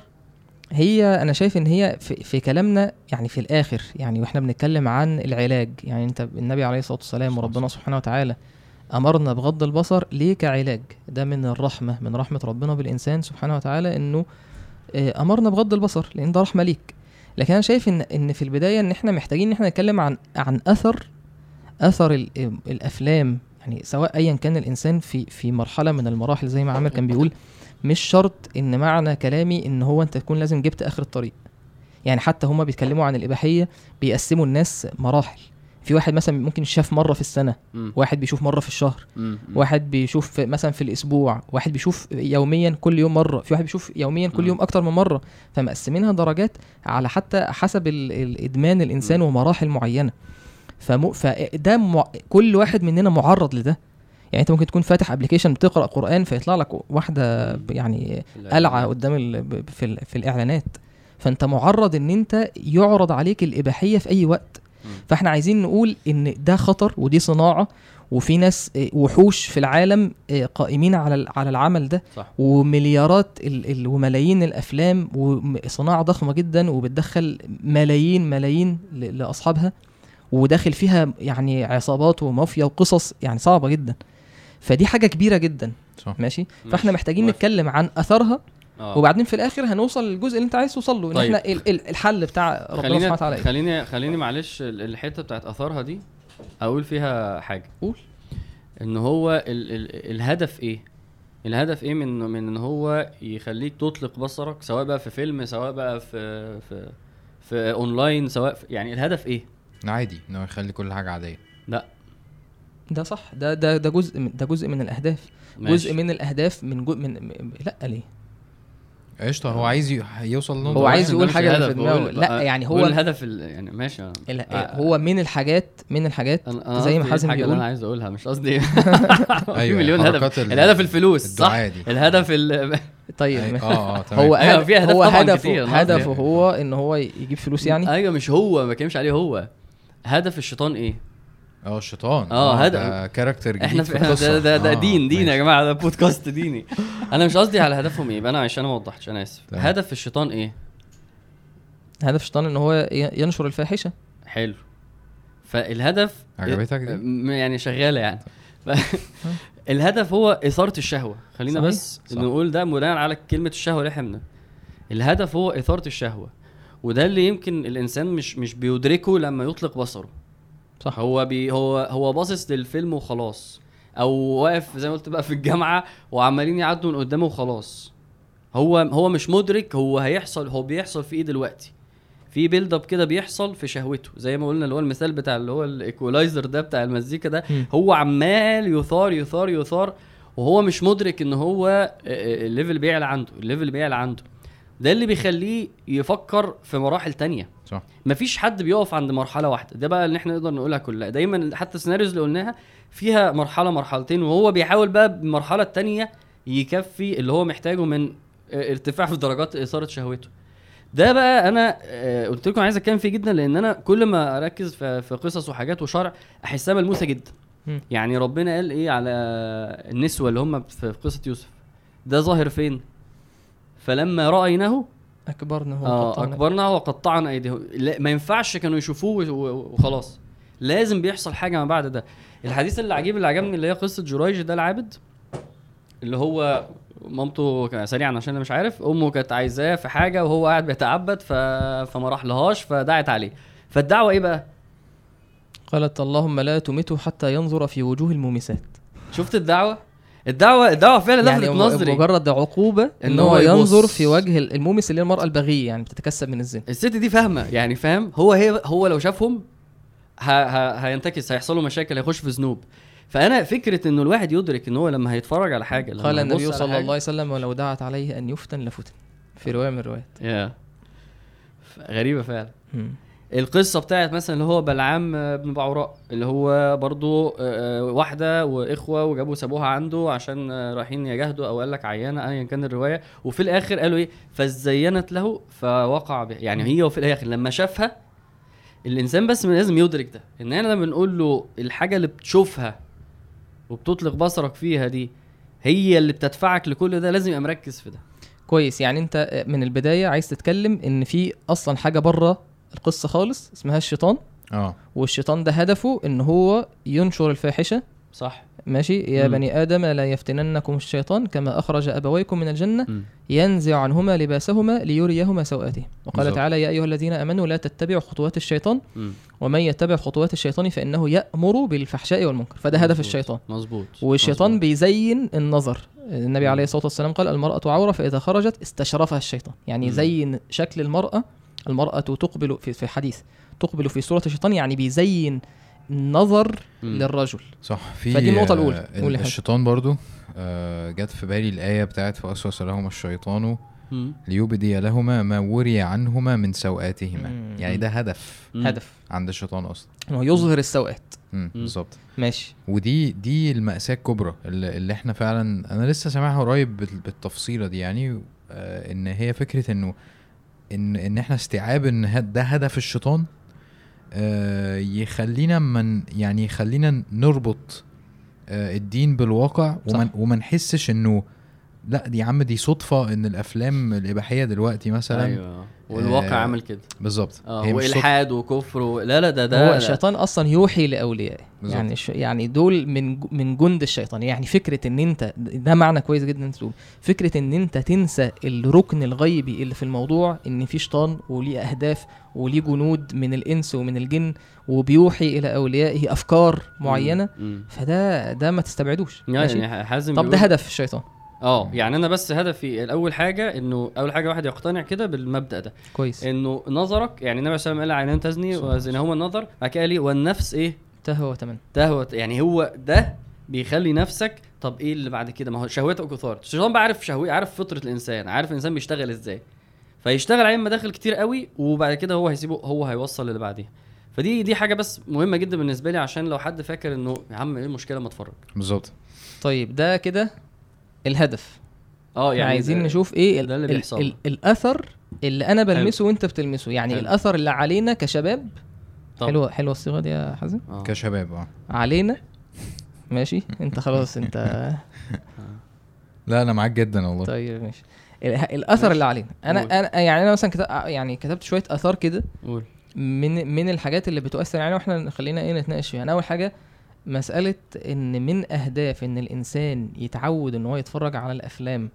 هي أنا شايف إن هي في, في كلامنا يعني في الآخر يعني وإحنا بنتكلم عن العلاج. يعني أنت النبي عليه الصلاة والسلام وربنا سبحانه وتعالى أمرنا بغض البصر ليه كعلاج؟ ده من الرحمة من رحمة ربنا بالإنسان سبحانه وتعالى إنه آه، أمرنا بغض البصر لأن ده رحمة ليك. لكن أنا شايف إن إن في البداية إن إحنا محتاجين إن إحنا نتكلم عن عن أثر أثر ال- الأفلام يعني سواء ايا كان الإنسان في في مرحلة من المراحل زي ما عامر كان بيقول مش شرط إن معنى كلامي إن هو أنت تكون لازم جبت آخر الطريق. يعني حتى هما بيتكلموا عن الإباحية بيقسموا الناس مراحل. في واحد مثلا ممكن يشاف مرة في السنة واحد بيشوف مرة في الشهر واحد بيشوف مثلا في الأسبوع واحد بيشوف يوميا كل يوم مرة في واحد بيشوف يوميا كل. يوم أكتر من مرة. فمقسمينها درجات على حتى حسب ال- الإدمان الإنسان. ومراحل معينة. فمو فده مع كل واحد مننا معرض لده. يعني انت ممكن تكون فاتح ابلكيشن بتقرأ قرآن فيطلع لك واحدة يعني قلعة قدام ال... في, ال... في الإعلانات. فانت معرض ان انت يعرض عليك الإباحية في أي وقت. فاحنا عايزين نقول ان ده خطر ودي صناعة وفي ناس آه، وحوش في العالم آه، قائمين على على العمل ده. صح. ومليارات ال ال وملايين الأفلام وصناعه ضخمة جدا وبتدخل ملايين ملايين لأصحابها. وداخل فيها يعني عصابات ومافيا وقصص يعني صعبة جدا فدي حاجة كبيرة جدا صح ماشي فاحنا ماشي. محتاجين موافق. نتكلم عن أثرها آه. وبعدين في الآخر هنوصل للجزء اللي أنت عايز توصل له إن طيب. إحنا ال- ال- الحل بتاع ربنا سبحانه خليني وتعالى إيه خليني خليني معلش ال- الحتة بتاعت اثارها دي أقول فيها حاجة قول. إن هو ال ال الهدف إيه الهدف إيه من من إن هو يخليك تطلق بصرك سواء بقى في فيلم سواء بقى في في في أونلاين سواء في يعني الهدف إيه عادي ان هو يخلي كل حاجة عادية. لا. ده صح. ده ده ده جزء من ده جزء من الأهداف. ماشي. جزء من الأهداف من جو من م- لا ليه؟ قشطة هو عايز ي- يوصل لنقطة هو عايز يقول اللي الهدف، في دماغه. لا، يعني هو- بقول الهدف ال- يعني ماشي. أنا- ال- آه. هو من الحاجات من الحاجات أنا- أنا زي ما قصدي حازم الحاجة اللي بيقول. أنا عايز أقولها؟ مش قصدي [laughs] [laughs] في أيوة، مليون هدف. حركات ال- الهدف الفلوس صح؟ الدعاء دي. الهدف ال طيب. أي- ما- [laughs] آه آه تمام. هو أيوة، هدف في أهداف هو طبعاً هدفه كتير، أنا قصدي هدفه يعني. هو إن هو يجيب فلوس يعني؟ أيوه مش هو ما بتكلمش عليه هو. هدف الشيطان إيه؟ آه الشيطان. آه، هذا- ده كاركتر جديد إحنا في ده ده, ده آه، دين دين يا. جماعة ده بودكاست ديني. أنا مش قصدي على هدفهم إيه أنا عشان أنا ما وضحتش أنا آسف. هدف الشيطان إيه؟ هدف الشيطان إن هو ينشر الفاحشة. حلو. فالهدف عجبتك دي؟ م- يعني شغالة يعني. ف... [laughs] [laughs] الهدف هو إثارة الشهوة. خلينا صحيح. بس صح. نقول ده بناء على كلمة الشهوة اللي إحنا الهدف هو إثارة الشهوة. وده اللي يمكن الإنسان مش مش بيدركه لما يطلق بصره. صح. هو بي هو هو باصص للفيلم وخلاص أو واقف زي ما قلت بقى في الجامعة وعمالين يعدوا من قدامه وخلاص. هو هو مش مدرك هو هيحصل هو بيحصل في إيه دلوقتي. في build up كده بيحصل في شهوته. زي ما قلنا اللي هو المثال بتاع اللي هو ال equalizer ده بتاع المزيكا ده. هو عمال يثار يثار يثار وهو مش مدرك إن هو ال level بيعلى عنده ال level بيعلى عنده. ده اللي بيخليه يفكر في مراحل تانية. صح. مفيش حد بيقف عند مرحلة واحدة. ده بقى اللي إحنا نقدر نقولها كلها. دايما حتى ال scenarios اللي قلناها فيها مرحلة مرحلتين وهو بيحاول بقى بالمرحلة التانية يكفي اللي هو محتاجه من ارتفاع في درجات إثارة شهوته. ده بقى أنا آه، قلت لكم عايز أتكلم فيه جدا لأن أنا كل ما أركز في قصص وحاجات وشرع أحسها ملموسة جدا. يعني ربنا قال إيه على النسوة اللي هم في قصة يوسف؟ ده ظاهر فين؟ فلما رايناه اكبرنا آه وقطعنا. أكبرنا وقطعنا أيديهم. لا ما ينفعش كانوا يشوفوه وخلاص. لازم بيحصل حاجة ما بعد ده. الحديث اللي عجيب اللي عجبني اللي هي قصة جريج ده العابد اللي هو مامته كان- سريعا عشان أنا مش عارف. أمه كانت عايزاه في حاجة وهو قاعد بيتعبد ف... فما راح لهاش فدعت عليه. فالدعوة إيه بقى؟ قالت اللهم لا تمته حتى ينظر في وجوه المومسات. شفت الدعوة؟ الدعوه الدعوة فعلا يعني لفتت م- نظري. مجرد عقوبة إن هو. ينظر في وجه ال- المومس اللي هي المرأة البغية يعني بتتكسب من الزنا. الست دي فاهمة يعني فاهم؟ هو هي هو لو شافهم. هينتكس هيحصل له مشاكل هيخش في ذنوب. فأنا فكرة إنه الواحد يدرك إن هو لما هيتفرج على حاجة لما قال النبي صلى الله عليه وسلم ولو دعت عليه أن يفتن لفتن. في رواية من الروايات. يا. ف- غريبة فعلا. القصة بتاعت مثلا اللي هو بلعام بن بعوراء اللي هو برضو آه، آه، واحدة وإخوة وجابوا سابوها عنده عشان آه، رايحين يجاهدوا أو قال لك عيانة ايا كان الرواية. وفي الآخر قالوا إيه؟ فزينت له فوقع بها يعني هي وفي الآخر لما شافها الإنسان بس لازم يدرك ده. إن إحنا لما بنقول له الحاجة اللي بتشوفها وبتطلق بصرك فيها دي هي اللي بتدفعك لكل ده لازم يبقى مركز في ده. كويس. يعني أنت من البداية عايز تتكلم إن في أصلا حاجة بره القصة خالص اسمها الشيطان آه والشيطان ده هدفه إن هو ينشر الفاحشة صح ماشي يا مم. بني آدم لا يفتننكم الشيطان كما أخرج أبويكم من الجنة مم. ينزع عنهما لباسهما ليريهما سوآتهما وقال. تعالى يا أيها الذين آمنوا لا تتبعوا خطوات الشيطان مم. ومن يتبع خطوات الشيطان فإنه يأمر بالفحشاء والمنكر فده هدف مظبوط. الشيطان مظبوط والشيطان مظبوط. بيزين النظر النبي مم. عليه الصلاة والسلام قال المرأة عورة فإذا خرجت استشرفها الشيطان يعني مم. يزين شكل المرأة المرأة تقبل في في حديث تقبل في صورة الشيطان يعني بيزين نظر مم. للرجل صح في فدي النقطة آه، الأولى. حاج. الشيطان برضو آه، جت في بالي الآية بتاعت فأسوس لهما الشيطان. ليبدي لهما ما وري عنهما من سوآتهما مم. يعني ده هدف مم. هدف عند الشيطان أصلا إنه يظهر السوءات. بالظبط ماشي ودي دي المأساة الكبرى اللي, اللي إحنا فعلا أنا لسه سامعها قريب بال- بالتفصيلة دي يعني آه إن هي فكرة إنه ان إن إحنا استيعاب إن ده هدف الشيطان آه يخلينا من يعني يخلينا نربط آه الدين بالواقع وما. وما نحسش إنه لا دي يا عم دي صدفة إن الأفلام الإباحية دلوقتي مثلا أيوة. أيوه والواقع آه، عامل كده. بالظبط. آه. وإلحاد وكفر و... لا لا ده ده هو الشيطان أصلا يوحي لأوليائه. يعني ش... يعني دول من ج- من جند الشيطان. يعني فكرة إن أنت ده معنى كويس جدا إنت تقول. فكرة إن أنت تنسى الركن الغيبي اللي في الموضوع إن في شيطان وليه أهداف وليه جنود من الإنس ومن الجن وبيوحي إلى أوليائه أفكار معينة مم. فده ده ما تستبعدوش. ماشي؟ يعني حازم طب ده هدف الشيطان. آه يعني أنا بس هدفي الأول حاجة إنه أول حاجة واحد يقتنع كده بالمبدأ ده. كويس. إنه نظرك يعني النبي صلى الله عليه وسلم قال عينان تزني وزناهما النظر بعد كده قال لي والنفس إيه؟ تهوى وتمنى. تهوى يعني هو ده بيخلي نفسك طب إيه اللي بعد كده؟ ما هو شهوتك كثار. الشيطان بقى عارف شهوي عارف فطرة الإنسان عارف الإنسان بيشتغل إزاي. فيشتغل عليه مداخل كتير قوي وبعد كده هو هيسيبه هو هيوصل اللي بعديها. فدي دي حاجة بس مهمة جدا بالنسبة لي عشان لو حد فاكر إنه يا عم إيه المشكلة ما أتفرج. بالظبط. طيب ده كده الهدف. آه يعني عايزين نشوف إيه ده اللي ال بيحصل. ال الأثر اللي أنا بلمسه وأنت بتلمسه. يعني حلو. الأثر اللي علينا كشباب. طب. حلوة حلوة الصيغة دي يا حازم. آه. كشباب آه. علينا. ماشي. أنت خلاص أنت [laughs] لا أنا معاك جدا والله. طيب ماشي. ال- الأثر اللي علينا. أنا قول. أنا يعني أنا مثلا كتب يعني كتبت شوية أثار كده قول. من من الحاجات اللي بتؤثر علينا وإحنا خلينا إيه نتناقش فيها. يعني أول حاجة مسألة إن من أهداف إن الإنسان يتعود إن هو يتفرج على الأفلام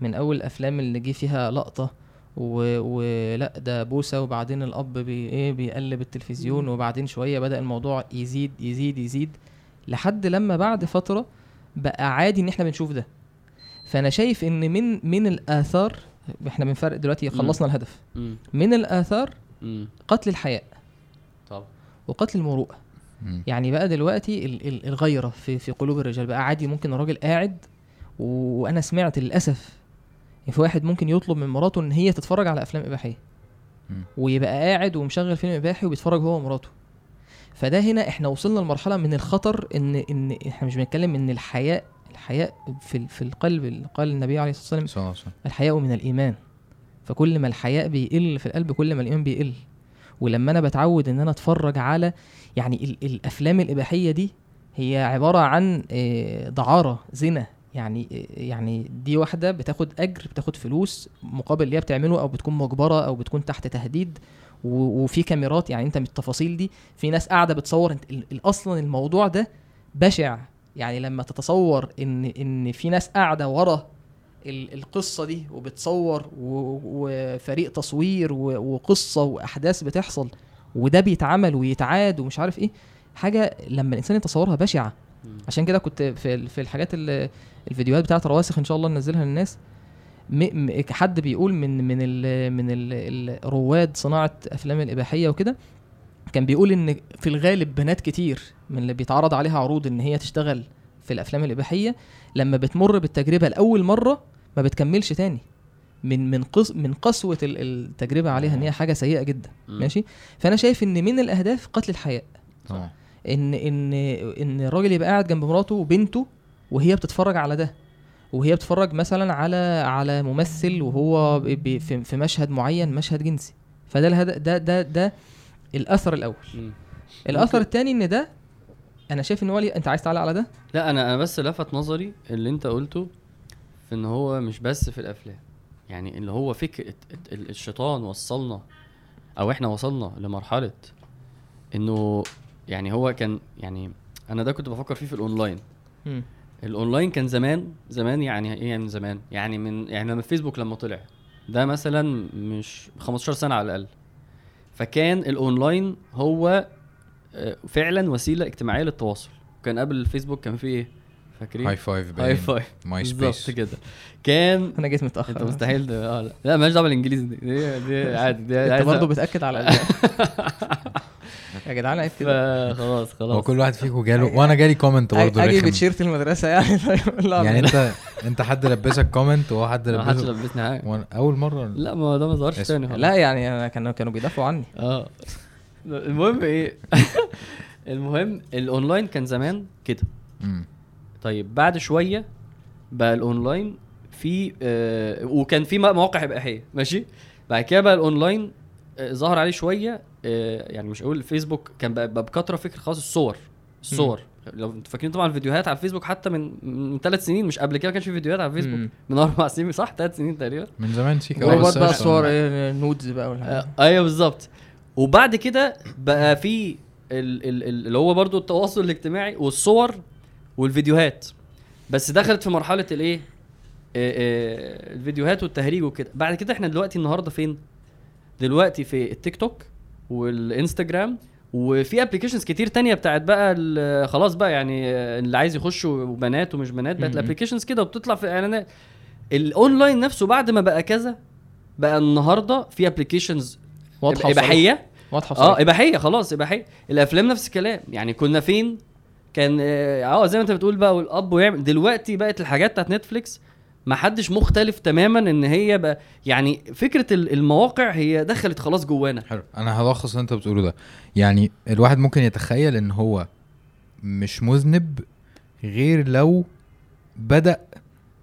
من أول الأفلام اللي جه فيها لقطة و... ولا ده بوسة وبعدين الأب بي إيه بيقلب التلفزيون وبعدين شوية بدأ الموضوع يزيد يزيد يزيد لحد لما بعد فترة بقى عادي إن إحنا بنشوف ده فأنا شايف إن من من الآثار إحنا بنفرق دلوقتي خلصنا الهدف. من الآثار. قتل الحياء طبعا وقتل المروءة. يعني بقى دلوقتي ال- ال- الغيرة في في قلوب الرجال. بقى عادي ممكن الراجل قاعد وأنا سمعت للأسف في واحد ممكن يطلب من مراته إن هي تتفرج على أفلام إباحية. ويبقى قاعد ومشغل فيلم إباحي وبيتفرج هو ومراته. فده هنا إحنا وصلنا لمرحلة من الخطر ان إن إحنا مش بنتكلم إن الحياء الحياء في في القلب قال النبي عليه الصلاة والسلام الحياء من الإيمان. فكل ما الحياء بيقل في القلب كل ما الإيمان بيقل. ولما أنا بتعود إن أنا أتفرج على يعني ال- الأفلام الإباحية دي هي عبارة عن آه، دعارة زنا. يعني آه، يعني دي واحدة بتاخد أجر بتاخد فلوس مقابل اللي هي بتعمله أو بتكون مجبرة أو بتكون تحت تهديد. وفي كاميرات يعني أنت من التفاصيل دي في ناس قاعدة بتصور أصلا الموضوع ده بشع. يعني لما تتصور إن إن في ناس قاعدة ورا ال- القصة دي وبتصور وفريق تصوير وقصة وأحداث بتحصل وده بيتعمل ويتعاد ومش عارف إيه حاجة لما الإنسان يتصورها بشعة. عشان كده كنت في في الحاجات ال- الفيديوهات بتاعت رواسخ إن شاء الله ننزلها للناس. م- حد بيقول من من ال من ال ال- رواد صناعة أفلام الإباحية وكده كان بيقول إن في الغالب بنات كتير من اللي بيتعرض عليها عروض إن هي تشتغل في الأفلام الإباحية لما بتمر بالتجربة لأول مرة ما بتكملش تاني. من من قص من قسوة ال- التجربة عليها إن هي حاجة سيئة جدا. ماشي؟ فأنا شايف إن من الأهداف قتل الحياء. طبعا إن إن إن الراجل يبقى قاعد جنب مراته وبنته وهي بتتفرج على ده. وهي بتتفرج مثلا على على ممثل وهو في في مشهد معين مشهد جنسي. فده الهدف ده ده ده الأثر الأول. مم. الأثر الثاني إن ده أنا شايف إن هو أنت عايز تعلق على ده؟ لا أنا أنا بس لفت نظري اللي أنت قلته في إن هو مش بس في الأفلام. يعني اللي هو فكره ال- الشيطان وصلنا أو إحنا وصلنا لمرحلة إنه يعني هو كان يعني أنا ده كنت بفكر فيه في ال online. ال online كان زمان زمان يعني إيه يعني زمان؟ يعني من يعني لما الفيسبوك لما طلع. ده مثلا مش 15 سنة على الأقل. فكان الأونلاين هو آه، فعلا وسيلة اجتماعية للتواصل. كان قبل الفيسبوك كان فيه إيه؟ فاكرين؟ Hi5 Hi5 My بالظبط Space كده. كان أنا جيت متأخر. أنت مستحيل ده. آه لا. لا مالهاش دعوة بالإنجليزي. دي دي, دي عادي دي أنت برضه بتأكد على [laughs] يا جدعان عيب كده. فخلاص خلاص. هو كل واحد فيكم جاله وأنا جالي comment برضه أجي بتشيرت المدرسة يعني. [laughs] طيب يعني انت أنت حد لبسك comment وهو حد ما حدش لبسه لبسني حاجة. أول مرة لا ما ده ما ظهرش. تاني خلاص. لا يعني أنا كانوا كانوا بيدافعوا عني. آه. المهم إيه؟ [laughs] المهم الاونلاين كان زمان كده. طيب بعد شوية بقى الأونلاين في آه وكان في مواقع اباحيه ماشي؟ بعد كده بقى الأونلاين آه ظهر عليه شوية آه يعني مش أقول الفيسبوك كان بقى, بقى بكثرة فكره خلاص الصور الصور. لو أنتوا فاكرين طبعا الفيديوهات على الفيسبوك حتى من من ثلاث سنين مش قبل كده ما كانش في فيديوهات على الفيسبوك مم. من أربع سنين صح؟ ثلاث سنين تقريبا. من زمان سيكا بس بقى. الصور إيه nudes بقى ولا. آه، أيوه بالظبط. وبعد كده بقى في ال- ال- ال- اللي هو برضو التواصل الاجتماعي والصور والفيديوهات. بس دخلت في مرحلة الإيه؟ آه، آه، الفيديوهات والتهريج وكده. بعد كده إحنا دلوقتي النهارده فين؟ دلوقتي في التيك توك والإنستجرام وفي applications كتير تانية بتاعت بقى خلاص بقى يعني آه، اللي عايز يخش وبنات ومش بنات. بقت. ال applications كده وبتطلع في إعلانات. الأونلاين نفسه بعد ما بقى كذا بقى النهارده في applications واضحة. إباحية. واضحة آه. إباحية خلاص إباحية. الأفلام نفس الكلام. يعني كنا فين؟ كان آه آه، زي ما انت بتقول بقى والأب ويعمل. دلوقتي بقت الحاجات بتاعت نتفليكس ما حدش مختلف تماما إن هي بقى يعني فكرة ال- المواقع هي دخلت خلاص جوانا. حلو. أنا هلخص اللي أنت بتقوله ده. يعني الواحد ممكن يتخيل إن هو مش مذنب غير لو بدأ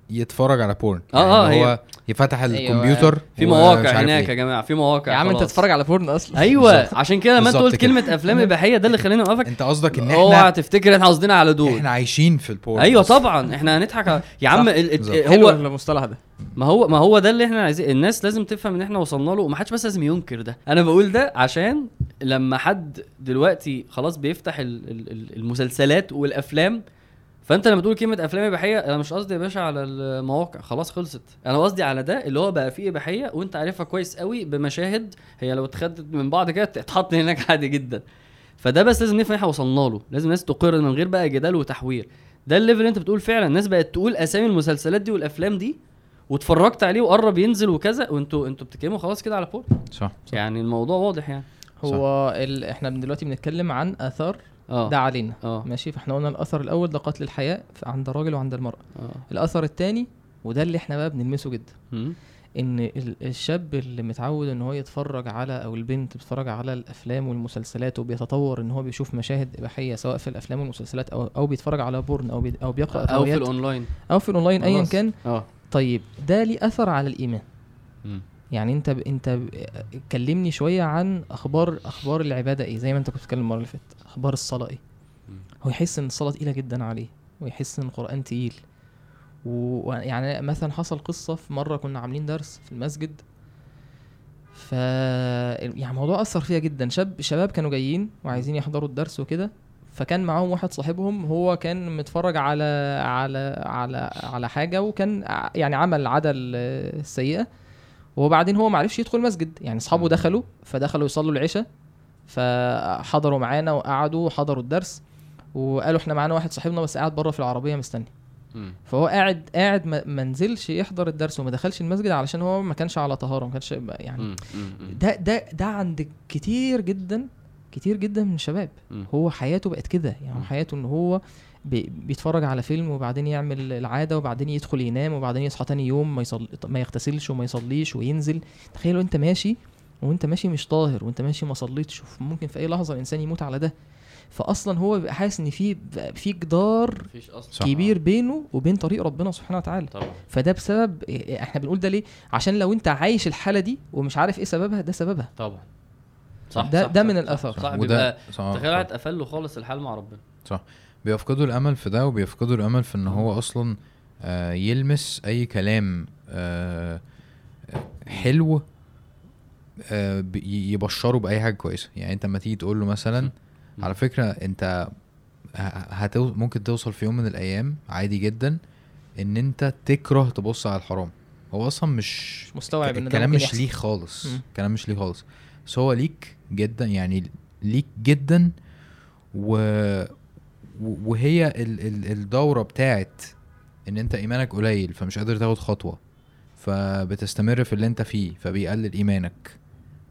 يتفرج على porn آه، يعني هي- هو يفتح أيوة. الكمبيوتر في ومش مواقع هناك إيه. يا جماعة في مواقع يا عم أنت. تتفرج على porn أصلا أيوه بالظبط. عشان كده لما انت قلت كده. كلمة أفلام اباحيه ده اللي خلاني اوقفك أنت قصدك إن أوعى إحنا تفتكر إحنا قصدنا على دول إحنا عايشين في ال porn أيوه. طبعا إحنا هنضحك على- يا عم. ال- ال- هو المصطلح ده ما هو ما هو ده اللي إحنا عايزين الناس لازم تفهم إن إحنا وصلنا له وما حدش بس لازم ينكر ده أنا بقول ده عشان لما حد دلوقتي خلاص بيفتح ال- ال- ال- المسلسلات والأفلام فانت لما تقول كلمة أفلام إباحية أنا مش قصدي يا باشا على المواقع خلاص خلصت. أنا قصدي على ده اللي هو بقى فيه إباحية وأنت عارفها كويس قوي بمشاهد هي لو اتخدت من بعض كده تتحط هناك عادي جدا. فده بس لازم نفهم إحنا وصلنا له. لازم الناس تقر من غير بقى جدال وتحوير ده ال level اللي أنت بتقول فعلا. الناس بقت تقول أسامي المسلسلات دي والأفلام دي واتفرجت عليه وقرب ينزل وكذا وأنتوا أنتوا بتتكلموا خلاص كده على porn صح. يعني الموضوع واضح يعني. هو ال... إحنا دلوقتي بنتكلم عن آثار آه. ده علينا. آه. ماشي؟ فإحنا قلنا الأثر الأول ده قتل الحياء عند الراجل وعند المرأة. آه. الأثر الثاني وده اللي إحنا بقى بنلمسه جدا. مم. إن ال- الشاب اللي متعود إن هو يتفرج على أو البنت بتتفرج على الأفلام والمسلسلات وبيتطور إن هو بيشوف مشاهد إباحية سواء في الأفلام والمسلسلات أو أو بيتفرج على porn أو بي أو بيقرأ أو في الأونلاين. أو في الأونلاين ايا. كان. آه. طيب ده ليه أثر على الإيمان؟ مم. يعني انت ب... انت ب... كلمني شوية عن أخبار أخبار العبادة إيه؟ زي ما انت كنت بتتكلم المرة اللي فاتت. أخبار الصلاة إيه. هو يحس إن الصلاة تقيلة جدا عليه ويحس إن القرآن تقيل. ويعني مثلا حصل قصة في مرة كنا عاملين درس في المسجد ف يعني الموضوع أثر فيها جدا. شاب شباب كانوا جايين وعايزين يحضروا الدرس وكده فكان معاهم واحد صاحبهم هو كان متفرج على على على على حاجة وكان يعني عمل عاده ال- السيئه وبعدين هو معرفش يدخل المسجد يعني أصحابه. دخلوا فدخلوا يصلوا العشاء فحضروا معانا وقعدوا وحضروا الدرس وقالوا إحنا معانا واحد صاحبنا بس قاعد بره في العربية مستني. فهو قاعد قاعد ما ما نزلش يحضر الدرس وما دخلش المسجد علشان هو ما كانش على طهارة ما كانش يعني. ده ده ده عند كتير جدا كتير جدا من الشباب. هو حياته بقت كده يعني. حياته إن هو بيتفرج على فيلم وبعدين يعمل العادة وبعدين يدخل ينام وبعدين يصحى تاني يوم ما يصل... ما يغتسلش وما يصليش وينزل. تخيلوا انت ماشي وانت ماشي مش طاهر وانت ماشي ما صليتش ممكن في أي لحظة الإنسان يموت على ده. فاصلا هو بيبقى حاسس إن في في جدار صح. كبير بينه وبين طريق ربنا سبحانه وتعالى. طبعا. فده بسبب إحنا بنقول ده ليه؟ عشان لو انت عايش الحالة دي ومش عارف إيه سببها ده سببها. طبعا. ده- ده من الآثار. صح. وده بيبقى صح تخيل واحد قفل له خالص الحال مع ربنا. بيفقدوا الأمل في ده وبيفقدوا الأمل في إن هو أصلا آه يلمس أي كلام آه حلو آه يبشره بأي حاجة كويسة يعني أنت لما تيجي تقول له مثلا. على فكرة أنت هتو ممكن توصل في يوم من الأيام عادي جدا إن أنت تكره تبص على الحرام هو أصلا مش مستوعب إن الكلام مش. ليه خالص. الكلام مش ليه خالص بس هو ليك جدا يعني ليك جدا و... و- وهي ال... ال... الدورة بتاعت إن أنت إيمانك قليل فمش قادر تاخد خطوة فبتستمر في اللي أنت فيه فبيقلل إيمانك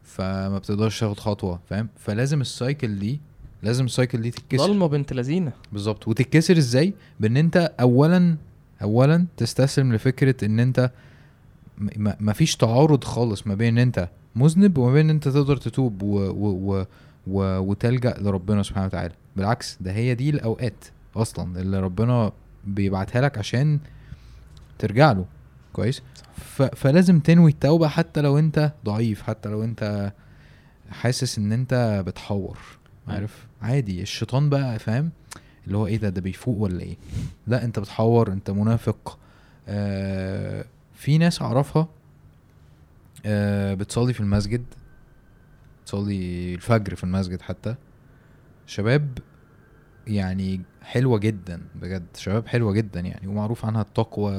فما بتقدرش تاخد خطوة فاهم؟ فلازم ال cycle دي لازم ال cycle دي تتكسر. ضلمه بنت لذينة. بالظبط. وتتكسر إزاي؟ بإن أنت اولا اولا تستسلم لفكرة إن أنت مفيش تعارض خالص ما بين إن أنت مذنب وما بين إن أنت تقدر تتوب و و و و وتلجأ لربنا سبحانه وتعالى. بالعكس ده هي دي الأوقات أصلا اللي ربنا بيبعتها لك عشان ترجع له. كويس؟ ف فلازم تنوي التوبة حتى لو أنت ضعيف حتى لو أنت حاسس إن أنت بتحور. عارف؟ عادي. الشيطان بقى فاهم؟ اللي هو إيه ده؟ ده بيفوق ولا إيه؟ لا أنت بتحور أنت منافق. آه في ناس أعرفها آه بتصلي في المسجد. تصلي الفجر في المسجد حتى. شباب يعني حلوة جدا بجد شباب حلوة جدا يعني ومعروف عنها التقوى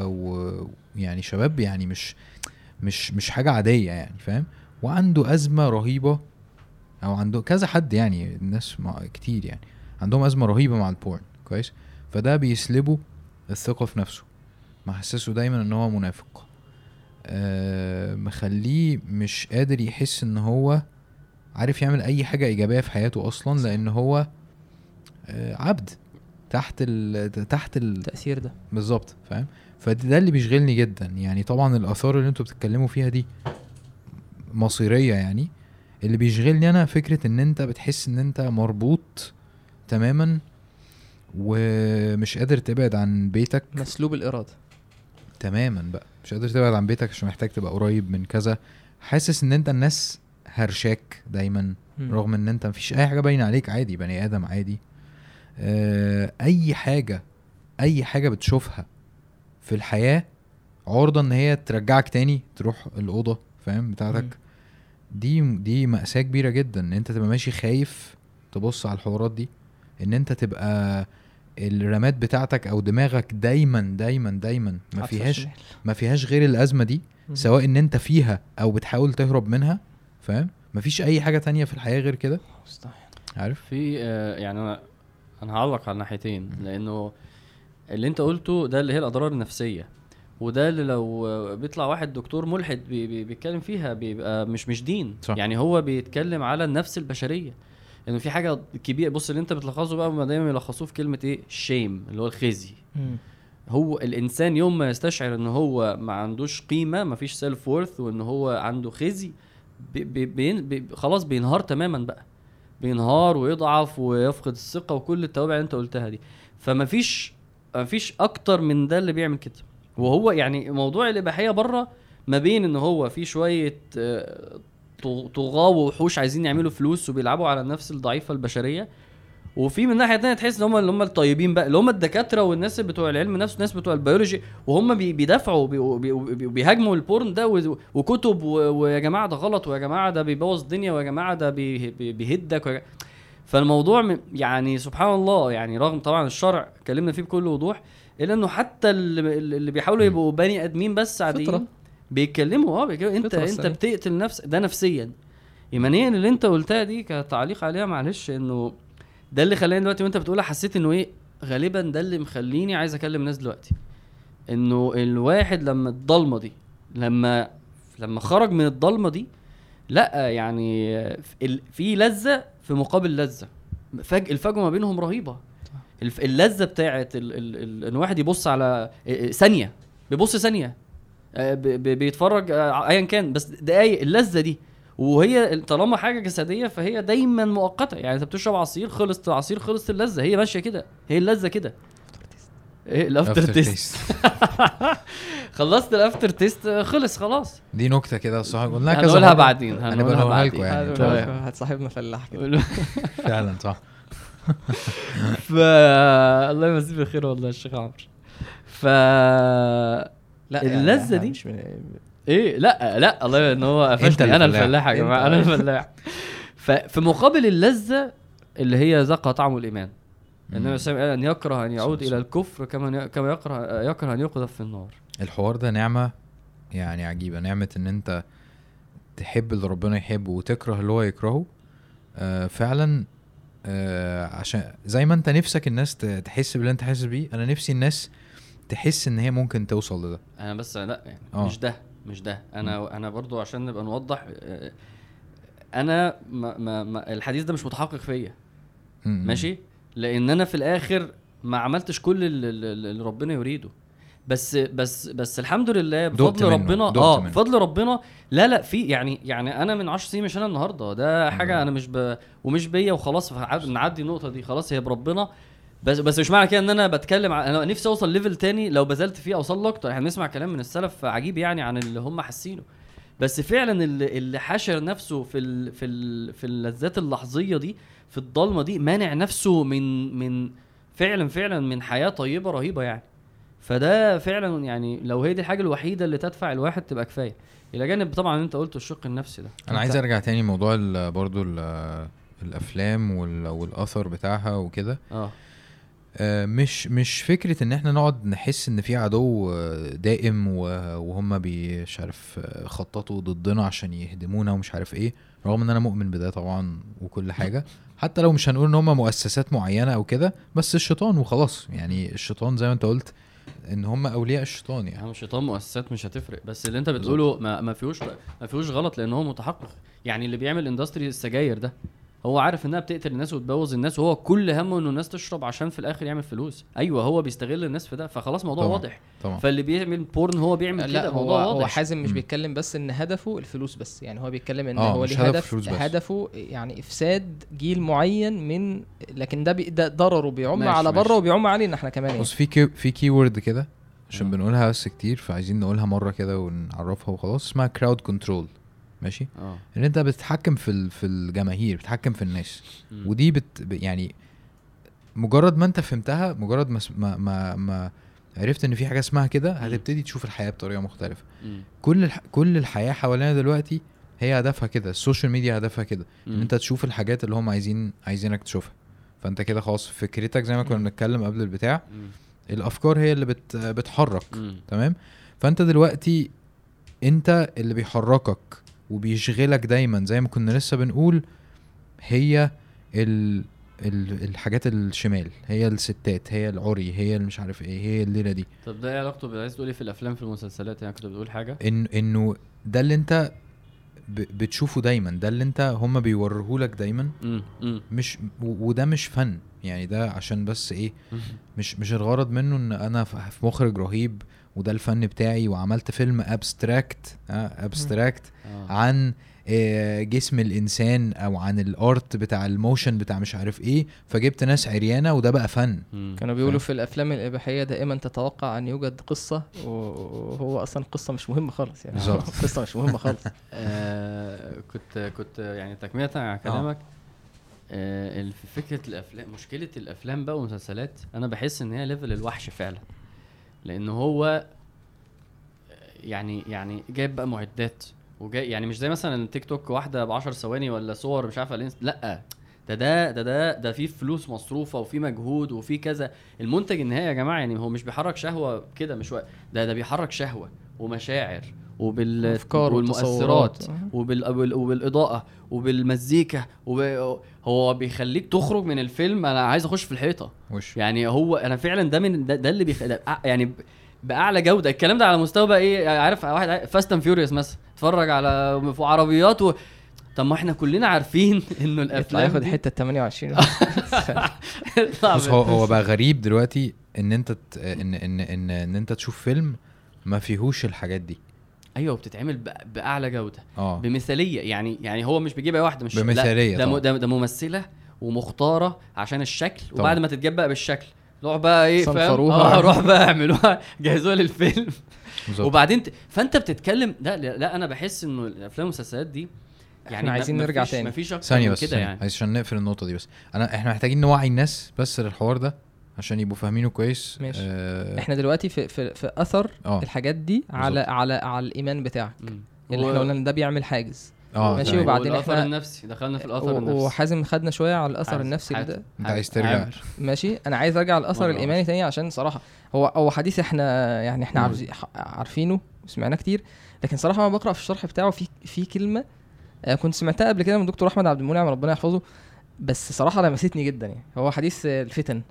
ويعني شباب يعني مش مش مش حاجة عادية يعني فاهم؟ وعنده أزمة رهيبة أو عنده كذا حد يعني الناس كتير يعني عندهم أزمة رهيبة مع البورن كويس؟ فده بيسلبه الثقة في نفسه محسسه دايما إن هو منافق. آه مخليه مش قادر يحس إن هو عارف يعمل أي حاجة إيجابية في حياته أصلا لأن هو آه عبد تحت ال تحت ال التاثير ده. بالظبط فاهم؟ فده اللي بيشغلني جدا. يعني طبعا الآثار اللي أنتوا بتتكلموا فيها دي مصيرية يعني. اللي بيشغلني أنا فكرة إن أنت بتحس إن أنت مربوط تماما ومش قادر تبعد عن بيتك. مسلوب الإرادة. تماما بقى. مش قادر تبعد عن بيتك عشان محتاج تبقى قريب من كذا. حاسس إن أنت الناس هرشاك دايما مم. رغم إن أنت مفيش أي حاجة باينة عليك عادي بني آدم عادي آه أي حاجة أي حاجة بتشوفها في الحياة عرضة إن هي ترجعك تاني تروح الأوضة فاهم بتاعتك مم. دي دي مأساة كبيرة جدا إن أنت تبقى ماشي خايف تبص على الحوارات دي إن أنت تبقى الرمات بتاعتك أو دماغك دايما دايما دايما ما فيهاش. ما فيهاش غير الأزمة دي. سواء إن أنت فيها أو بتحاول تهرب منها فاهم؟ مفيش أي حاجة تانية في الحياة غير كده؟ مستحيل. عارف؟ في آه، يعني أنا أنا هعلق على الناحيتين لأنه اللي أنت قلته ده اللي هي الأضرار النفسية وده اللي لو بيطلع واحد دكتور ملحد بي بي بيتكلم فيها بيبقى مش مش دين. صح. يعني هو بيتكلم على النفس البشرية. إنه في حاجة كبيرة بص اللي أنت بتلخصه بقى هما دايما يلخصوه في كلمة إيه؟ ال shame اللي هو الخزي. مم. هو الإنسان يوم ما يستشعر ان هو ما عندوش قيمة ما فيش self-worth وان هو عنده خزي بي بي بي خلاص بينهار تماما بقى. بينهار ويضعف ويفقد الثقة وكل التوابع اللي انت قلتها دي. فما فيش ما فيش أكتر من ده اللي بيعمل كده. وهو يعني موضوع الإباحية برة ما بين إن هو في شوية آه، طغ- طغاة ووحوش عايزين يعملوا فلوس وبيلعبوا على النفس الضعيفة البشرية وفي من ناحية تانية تحس إن هم اللي هم الطيبين بقى اللي هم الدكاترة والناس بتوع العلم نفسه الناس بتوع البيولوجي وهم بي- بيدافعوا وبي- وبي- وبي- وبيهاجموا ال porn ده وكتب ويا جماعة ده غلط ويا جماعة ده بيبوظ الدنيا ويا جماعة ده بي- بي- بيهدك فالموضوع يعني سبحان الله يعني رغم طبعا الشرع اتكلمنا فيه بكل وضوح إلا إنه حتى اللي, بيحاولوا يبقوا بني آدمين بس عاديين. بيتكلموا آه بيتكلموا أنت أنت. بتقتل نفسك ده نفسيا ايمانيا اللي أنت قلتها دي كتعليق عليها معلش إنه ده اللي خلاني دلوقتي وانت بتقولها حسيت انه إيه غالبا ده اللي مخليني عايز اكلم ناس دلوقتي. انه الواحد لما الضلمة دي لما لما خرج من الضلمة دي لأ يعني في لذة في مقابل لذة. فج الفجوة ما بينهم رهيبة. اللذة بتاعت ال- ال- ال- إن واحد يبص على ثانية بيبص ثانية آه، بيتفرج آه، ايا كان بس دقايق اللذة دي وهي طالما حاجة جسدية فهي دايما مؤقتة. يعني أنت بتشرب عصير خلص عصير خلص اللذة. هي ماشية كده. هي اللذة كده. إيه الافتر تيست [laughs] خلصت الافتر تيست خلص خلاص. دي نكتة كده صح. قلناها كذا هنقولها. بعدين. هنقولها بعدين. يعني. هتصاحبنا فلاح كده. [laughs] فعلا صح. ف الله يمسيه بالخير والله الشيخ عمرو. ف لا اللذة إحنا دي؟ مش من إيه لا لا الله إن هو قفشني أنا الفلاح. يا جماعة. أنا الفلاح. ففي مقابل اللذة اللي هي ذاق طعم الإيمان. النبي صلى الله عليه وسلم أن يكره أن يعود إلى الكفر كما كما يكره يكره أن يقذف في النار. الحوار ده نعمة يعني عجيبة. نعمة إن أنت تحب اللي ربنا يحبه وتكره اللي هو يكرهه. آه فعلا آه عشان زي ما أنت نفسك الناس تحس باللي أنت حاسس بيه أنا نفسي الناس تحس إن هي ممكن توصل لده. أنا بس لا يعني آه. مش ده. مش ده. أنا أنا برضو عشان نبقى نوضح آه، أنا ما ما ما الحديث ده مش متحقق فيا. ماشي؟ لأن أنا في الآخر ما عملتش كل اللي, اللي ربنا يريده. بس بس بس الحمد لله بفضل ربنا آه. بفضل ربنا. لا لا في يعني يعني أنا من 10 سنين مش أنا النهارده. ده حاجة مم. أنا مش ب... ومش بيا وخلاص. نعدي النقطة دي. خلاص هي بربنا. بس بس مش معنى كده ان أنا بتكلم عن أنا نفسي اوصل ليفل تاني لو بذلت فيه اوصل له أكتر. إحنا بنسمع كلام من السلف عجيب يعني عن اللي هم حاسينه. بس فعلا اللي, اللي حشر نفسه في ال في ال في اللذات اللحظية دي في الضلمة دي مانع نفسه من من فعلا فعلا من حياة طيبة رهيبة يعني. فده فعلا يعني لو هي دي الحاجة الوحيدة اللي تدفع الواحد تبقى كفاية. إلى جانب طبعا انت قلته الشق النفسي ده. أنا عايز أرجع تاني موضوع برضو ال- الأفلام وال- والاثر بتاعها وكده. آه. مش مش فكرة إن إحنا نقعد نحس إن في عدو آه، دائم وهم مش عارف آه، خططوا ضدنا عشان يهدمونا ومش عارف إيه رغم إن أنا مؤمن بده طبعا وكل حاجة. حتى لو مش هنقول إن هم مؤسسات معينة أو كده بس الشيطان وخلاص. يعني الشيطان زي ما أنت قلت إن هم أولياء الشيطان يعني. يعني شيطان مؤسسات مش هتفرق. بس اللي أنت بتقوله ما, ما فيهوش ما فيهوش غلط لأن هو متحقق. يعني اللي بيعمل industry السجاير ده. هو عارف إنها بتقتل الناس وتبوظ الناس وهو كل همه إنه الناس تشرب عشان في الآخر يعمل فلوس أيوه هو بيستغل الناس في ده فخلاص الموضوع طبعا. واضح طبعا فاللي بيعمل porn هو بيعمل لا كده هو الموضوع هو واضح حازم مش. بيتكلم بس إن هدفه الفلوس بس يعني هو بيتكلم إن آه، هو ليه هدف بس. هدفه يعني إفساد جيل معين من لكن ده, بي ده ضرره بيعم على بره. وبيعم علينا إحنا كمان يعني بص في key في keyword كده عشان. بنقولها بس كتير فعايزين نقولها مرة كده ونعرفها وخلاص اسمها crowd control ماشي آه إن أنت بتتحكم في في الجماهير بتتحكم في الناس مم. ودي بت يعني مجرد ما أنت فهمتها مجرد ما ما ما, ما عرفت إن في حاجة اسمها كده هتبتدي تشوف الحياة بطريقة مختلفة. كل الح... كل الحياة حوالينا دلوقتي هي هدفها كده السوشيال ميديا هدفها كده إن. أنت تشوف الحاجات اللي هم عايزين عايزينك تشوفها فأنت كده خلاص فكرتك زي ما كنا. بنتكلم قبل البتاع مم. الأفكار هي اللي بت بتحرك مم. تمام فأنت دلوقتي أنت اللي بيحركك وبيشغلك دايما. زي ما كنا لسه بنقول هي ال ال الحاجات الشمال هي الستات هي العري هي اللي مش عارف إيه هي الليلة دي. طب ده إيه علاقته عايز تقول إيه في الأفلام في المسلسلات؟ يعني كنت بتقول حاجة؟ إن إنه ده اللي انت بتشوفه دايما. ده اللي انت هم بيوريهولك دايما. مم. مم. مش وده مش فن. يعني ده عشان بس إيه [laughs] مش مش الغرض منه إن أنا في مخرج رهيب وده الفن بتاعي وعملت فيلم abstract abstract آه. عن آه، جسم الإنسان أو عن ال art بتاع ال motion بتاع مش عارف إيه فجبت ناس عريانة وده بقى فن. كانوا بيقولوا فاهم؟ في الأفلام الإباحية دائما تتوقع أن يوجد قصة وهو أصلا القصة مش مهمة خالص يعني بالظبط. [laughs] القصة مش مهمة خالص [laughs] آه كنت كنت يعني تكملة على كلامك آه ال- في فكرة الأفلام مشكلة الأفلام بقى والمسلسلات أنا بحس إن هي level الوحش فعلا لأن هو يعني يعني جايب بقى معدات وجاي يعني مش زي مثلا التيك توك واحدة ب 10 ثواني ولا صور مش عارف على الانستا لأ ده ده ده ده ده في فلوس مصروفة وفي مجهود وفي كذا. المنتج النهائي يا جماعة يعني هو مش بيحرك شهوة كده مش وق- ده ده بيحرك شهوة ومشاعر. وبال أفكار والمؤثرات. وبال... وبال... وبالإضاءة وبالمزيكا وب... هو بيخليك تخرج من الفيلم. أنا عايز أخش في الحيطة. وش؟ يعني هو أنا فعلا ده من ده, ده اللي بيخ... ده يعني ب- بأعلى جودة. الكلام ده على مستوى بقى إيه؟ عارف واحد Fast and Furious مثلا. اتفرج على في عربيات و... طب ما إحنا كلنا عارفين [laughs] إنه يطلع الافلام ياخد حتة 28 يطلع [laughs] بص هو هو بقى غريب دلوقتي إن أنت ت- إن إن إن إن أنت تشوف فيلم ما فيهوش الحاجات دي. أيوه بتتعمل ب... بأعلى جودة. آه. بمثالية يعني يعني هو مش بيجيب اي واحدة مش بمثالية لا ده. ده, ده ممثلة ومختارة عشان الشكل طبعا. وبعد ما تتجاب بقى بالشكل. روح بقى إيه فاهم. آه روح بقى اعملوها [laughs] جهزوها للفيلم. وبعدين ت... فأنت بتتكلم لا لا, لا أنا بحس إنه الأفلام والمسلسلات دي يعني ما- عايزين نرجع تاني. ما فيش أكتر ثانية من بس كده يعني. عشان نقفل النقطة دي بس. أنا إحنا محتاجين نوعي الناس بس للحوار ده. عشان يبقوا فاهمينه كويس. ماشي. آه إحنا دلوقتي في في, في اثر آه. الحاجات دي على على على الإيمان بتاعك. مم. اللي إحنا قلنا إن ده بيعمل حاجز. آه. ماشي، تمام. وبعدين والاثر احنا- النفسي دخلنا في الاثر النفسي. وحازم خدنا شوية على الاثر حازم- النفسي حازم. ده. انت عايز ترجع عامر. ماشي أنا عايز أرجع للاثر مرة الإيماني تاني عشان صراحة هو هو حديث إحنا يعني إحنا عارفينه وسمعناه كتير. لكن صراحة وأنا بقرأ في الشرح بتاعه في في كلمة آه، كنت سمعتها قبل كده من دكتور أحمد عبد المنعم ربنا يحفظه بس صراحة لمستني جدا يعني. هو حديث آه، الفتن.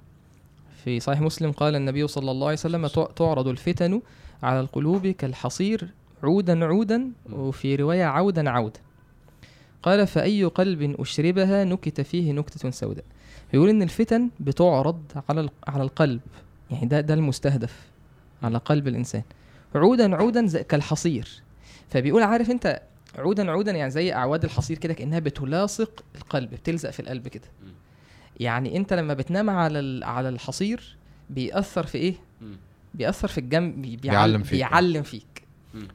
في صحيح مسلم قال النبي صلى الله عليه وسلم تع- تعرض الفتن على القلوب كالحصير عودا عودا وفي رواية عودا عودا قال فأي قلب أشربها نكت فيه نكتة سوداء بيقول إن الفتن بتعرض على على القلب يعني ده ده المستهدف على قلب الإنسان. عودا عودا كالحصير. فبيقول عارف أنت عودا عودا يعني زي أعواد الحصير كده كأنها بتلاصق القلب بتلزق في القلب كده. يعني أنت لما بتنام على ال- على الحصير بيأثر في إيه؟ مم. بيأثر في الجنب بي- بيعلم فيك. بيعلم فيك.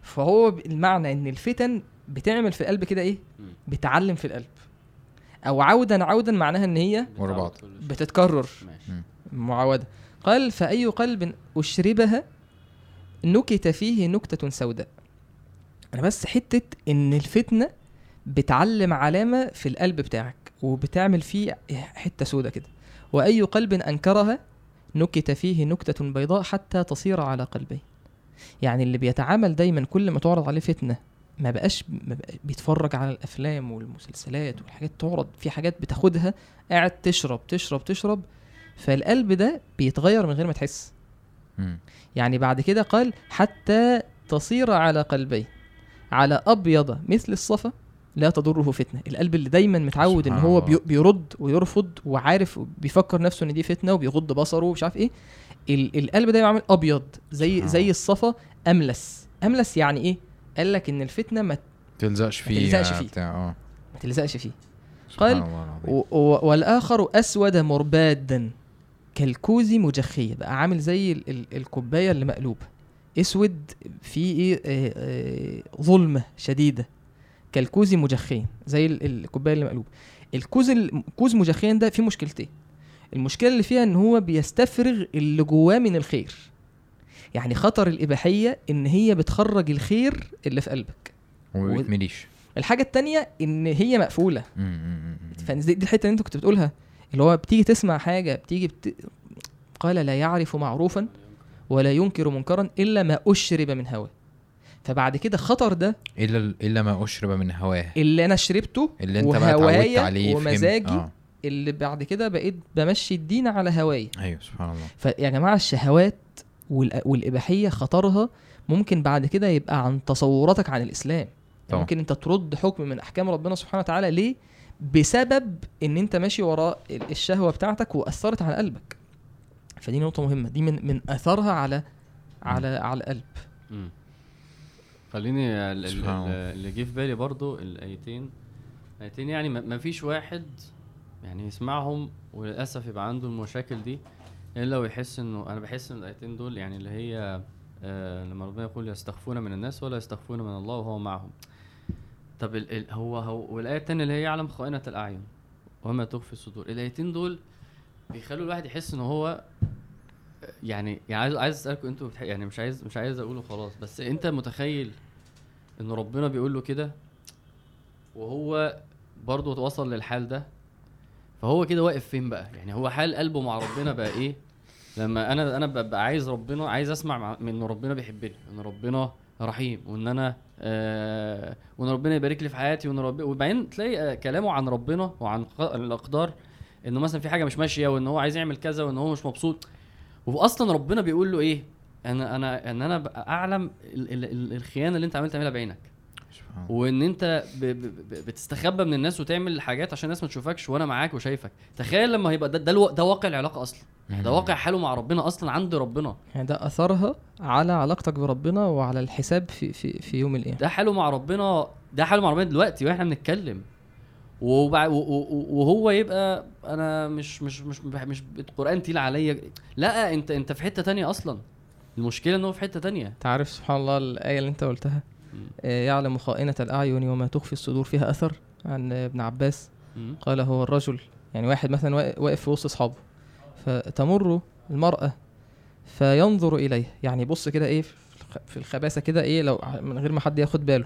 فهو المعنى ان الفتن بتعمل في القلب كده إيه. بتعلم في القلب أو عودا عودا معناها ان هي ورا بعض. بتتكرر ماشي معاوده قال فأي قلب أشربها نكت فيه نكتة سوداء أنا بس حتة إن الفتنة بتعلم علامة في القلب بتاعك وبتعمل فيه حتة سوداء كده. وأي قلب انكرها نكت فيه نكتة بيضاء حتى تصير على قلبين يعني اللي بيتعامل دايما كل ما تعرض عليه فتنة ما بقاش بيتفرج على الأفلام والمسلسلات والحاجات تعرض في حاجات بتاخدها قاعد تشرب تشرب تشرب فالقلب ده بيتغير من غير ما تحس. يعني بعد كده قال حتى تصير على قلبين على أبيض مثل الصفا لا تضره فتنة. القلب اللي دايما متعود إن هو بيرد ويرفض وعارف بيفكر نفسه إن دي فتنة وبيغض بصره ومش عارف إيه ال- القلب دايما عامل أبيض زي زي. الصفا أملس. أملس يعني إيه؟ قال لك إن الفتنة ما تلزقش فيه تلزقش آه، فيه. آه. ما تلزقش فيه. قال والآخر أسود مربادا كالكوز مجخية. بقى عامل زي ال- ال- الكوباية اللي مقلوبة. أسود فيه إيه؟ آه، آه، ظلمة شديدة. كالكوز مجخين زي ال- الكوباية اللي مقلوبة. الكوز الكوز مجخين ده فيه مشكلتين. المشكلة اللي فيها إن هو بيستفرغ اللي جواه من الخير. يعني خطر الإباحية إن هي بتخرج الخير اللي في قلبك. وما الحاجة التانية إن هي مقفولة. فدي دي الحتة اللي أنت كنت بتقولها اللي هو بتيجي تسمع حاجة بتيجي بت... قال لا يعرف معروفا ولا ينكر منكرا إلا ما أشرب من هواه. فبعد كده خطر ده إلا إلا ما أشرب من هواه اللي أنا شربته اللي أنت بقى عليه فهمت. ومزاجي آه. اللي بعد كده بقيت بمشي الدين على هوايا أيوه سبحان الله فيا جماعة الشهوات والإباحية خطرها ممكن بعد كده يبقى عن تصوراتك عن الإسلام يعني طبعا. ممكن أنت ترد حكم من أحكام ربنا سبحانه وتعالى ليه بسبب إن أنت ماشي وراء ال- الشهوة بتاعتك وأثرت على قلبك فدي نقطة مهمة دي من من أثرها على على على القلب. خليني اللي جه في بالي برضو الآيتين. ايتين يعني ما فيش واحد يعني يسمعهم وللأسف يبقى عنده المشاكل دي إلا ويحس إنه أنا بحس إن الآيتين دول يعني اللي هي آه لما ربنا يقول يستخفون من الناس ولا يستخفون من الله وهو معهم. طب ال ال هو هو والآية الثانية اللي هي يعلم خائنة الأعين وما تخفي الصدور. الآيتين دول بيخلوا الواحد يحس إن هو يعني يعني عايز عايز أسألكم أنتوا. يعني مش عايز مش عايز أقوله خلاص بس أنت متخيل إن ربنا بيقول له كده وهو برضه وصل للحال ده فهو كده واقف فين بقى؟ يعني هو حال قلبه مع ربنا بقى إيه؟ لما أنا أنا ببقى عايز ربنا عايز أسمع مع- من ربنا بيحبني إن ربنا رحيم وإن أنا آه وإن ربنا يبارك لي في حياتي وإن ربنا وبعدين تلاقي آه كلامه عن ربنا وعن الأقدار إنه مثلا في حاجة مش ماشية وإن هو عايز يعمل كذا وإن هو مش مبسوط. واصلا ربنا بيقول له إيه؟ أنا أنا إن أنا أعلم ال- ال- ال- الخيانة اللي أنت عمال تعملها بعينك. سبحان الله وإن أنت ب ب ب بتستخبى من الناس وتعمل حاجات عشان الناس ما تشوفكش وأنا معاك وشايفك. تخيل لما هيبقى ده ده, ده واقع العلاقة أصلا. ده مم. واقع حاله مع ربنا أصلا عند ربنا. يعني ده أثرها على علاقتك بربنا وعلى الحساب في في في يوم القيامة. ده حاله مع ربنا ده حاله مع ربنا دلوقتي وإحنا بنتكلم. وبع... وهو يبقى أنا مش مش مش مش القرآن تقيل عليا. لا أنت أنت في حتة تانية أصلا. المشكلة ان هو في حتة تانية. انت عارف سبحان الله الآية اللي انت قلتها؟ آه، يعلم خائنة الأعين وما تخفي الصدور فيها أثر عن ابن عباس. مم. قال هو الرجل يعني واحد مثلا وا- واقف في وسط أصحابه. فتمر المرأة فينظر إليه. يعني يبص كده إيه في الخ- في الخباثة كده إيه لو من غير ما حد ياخد باله.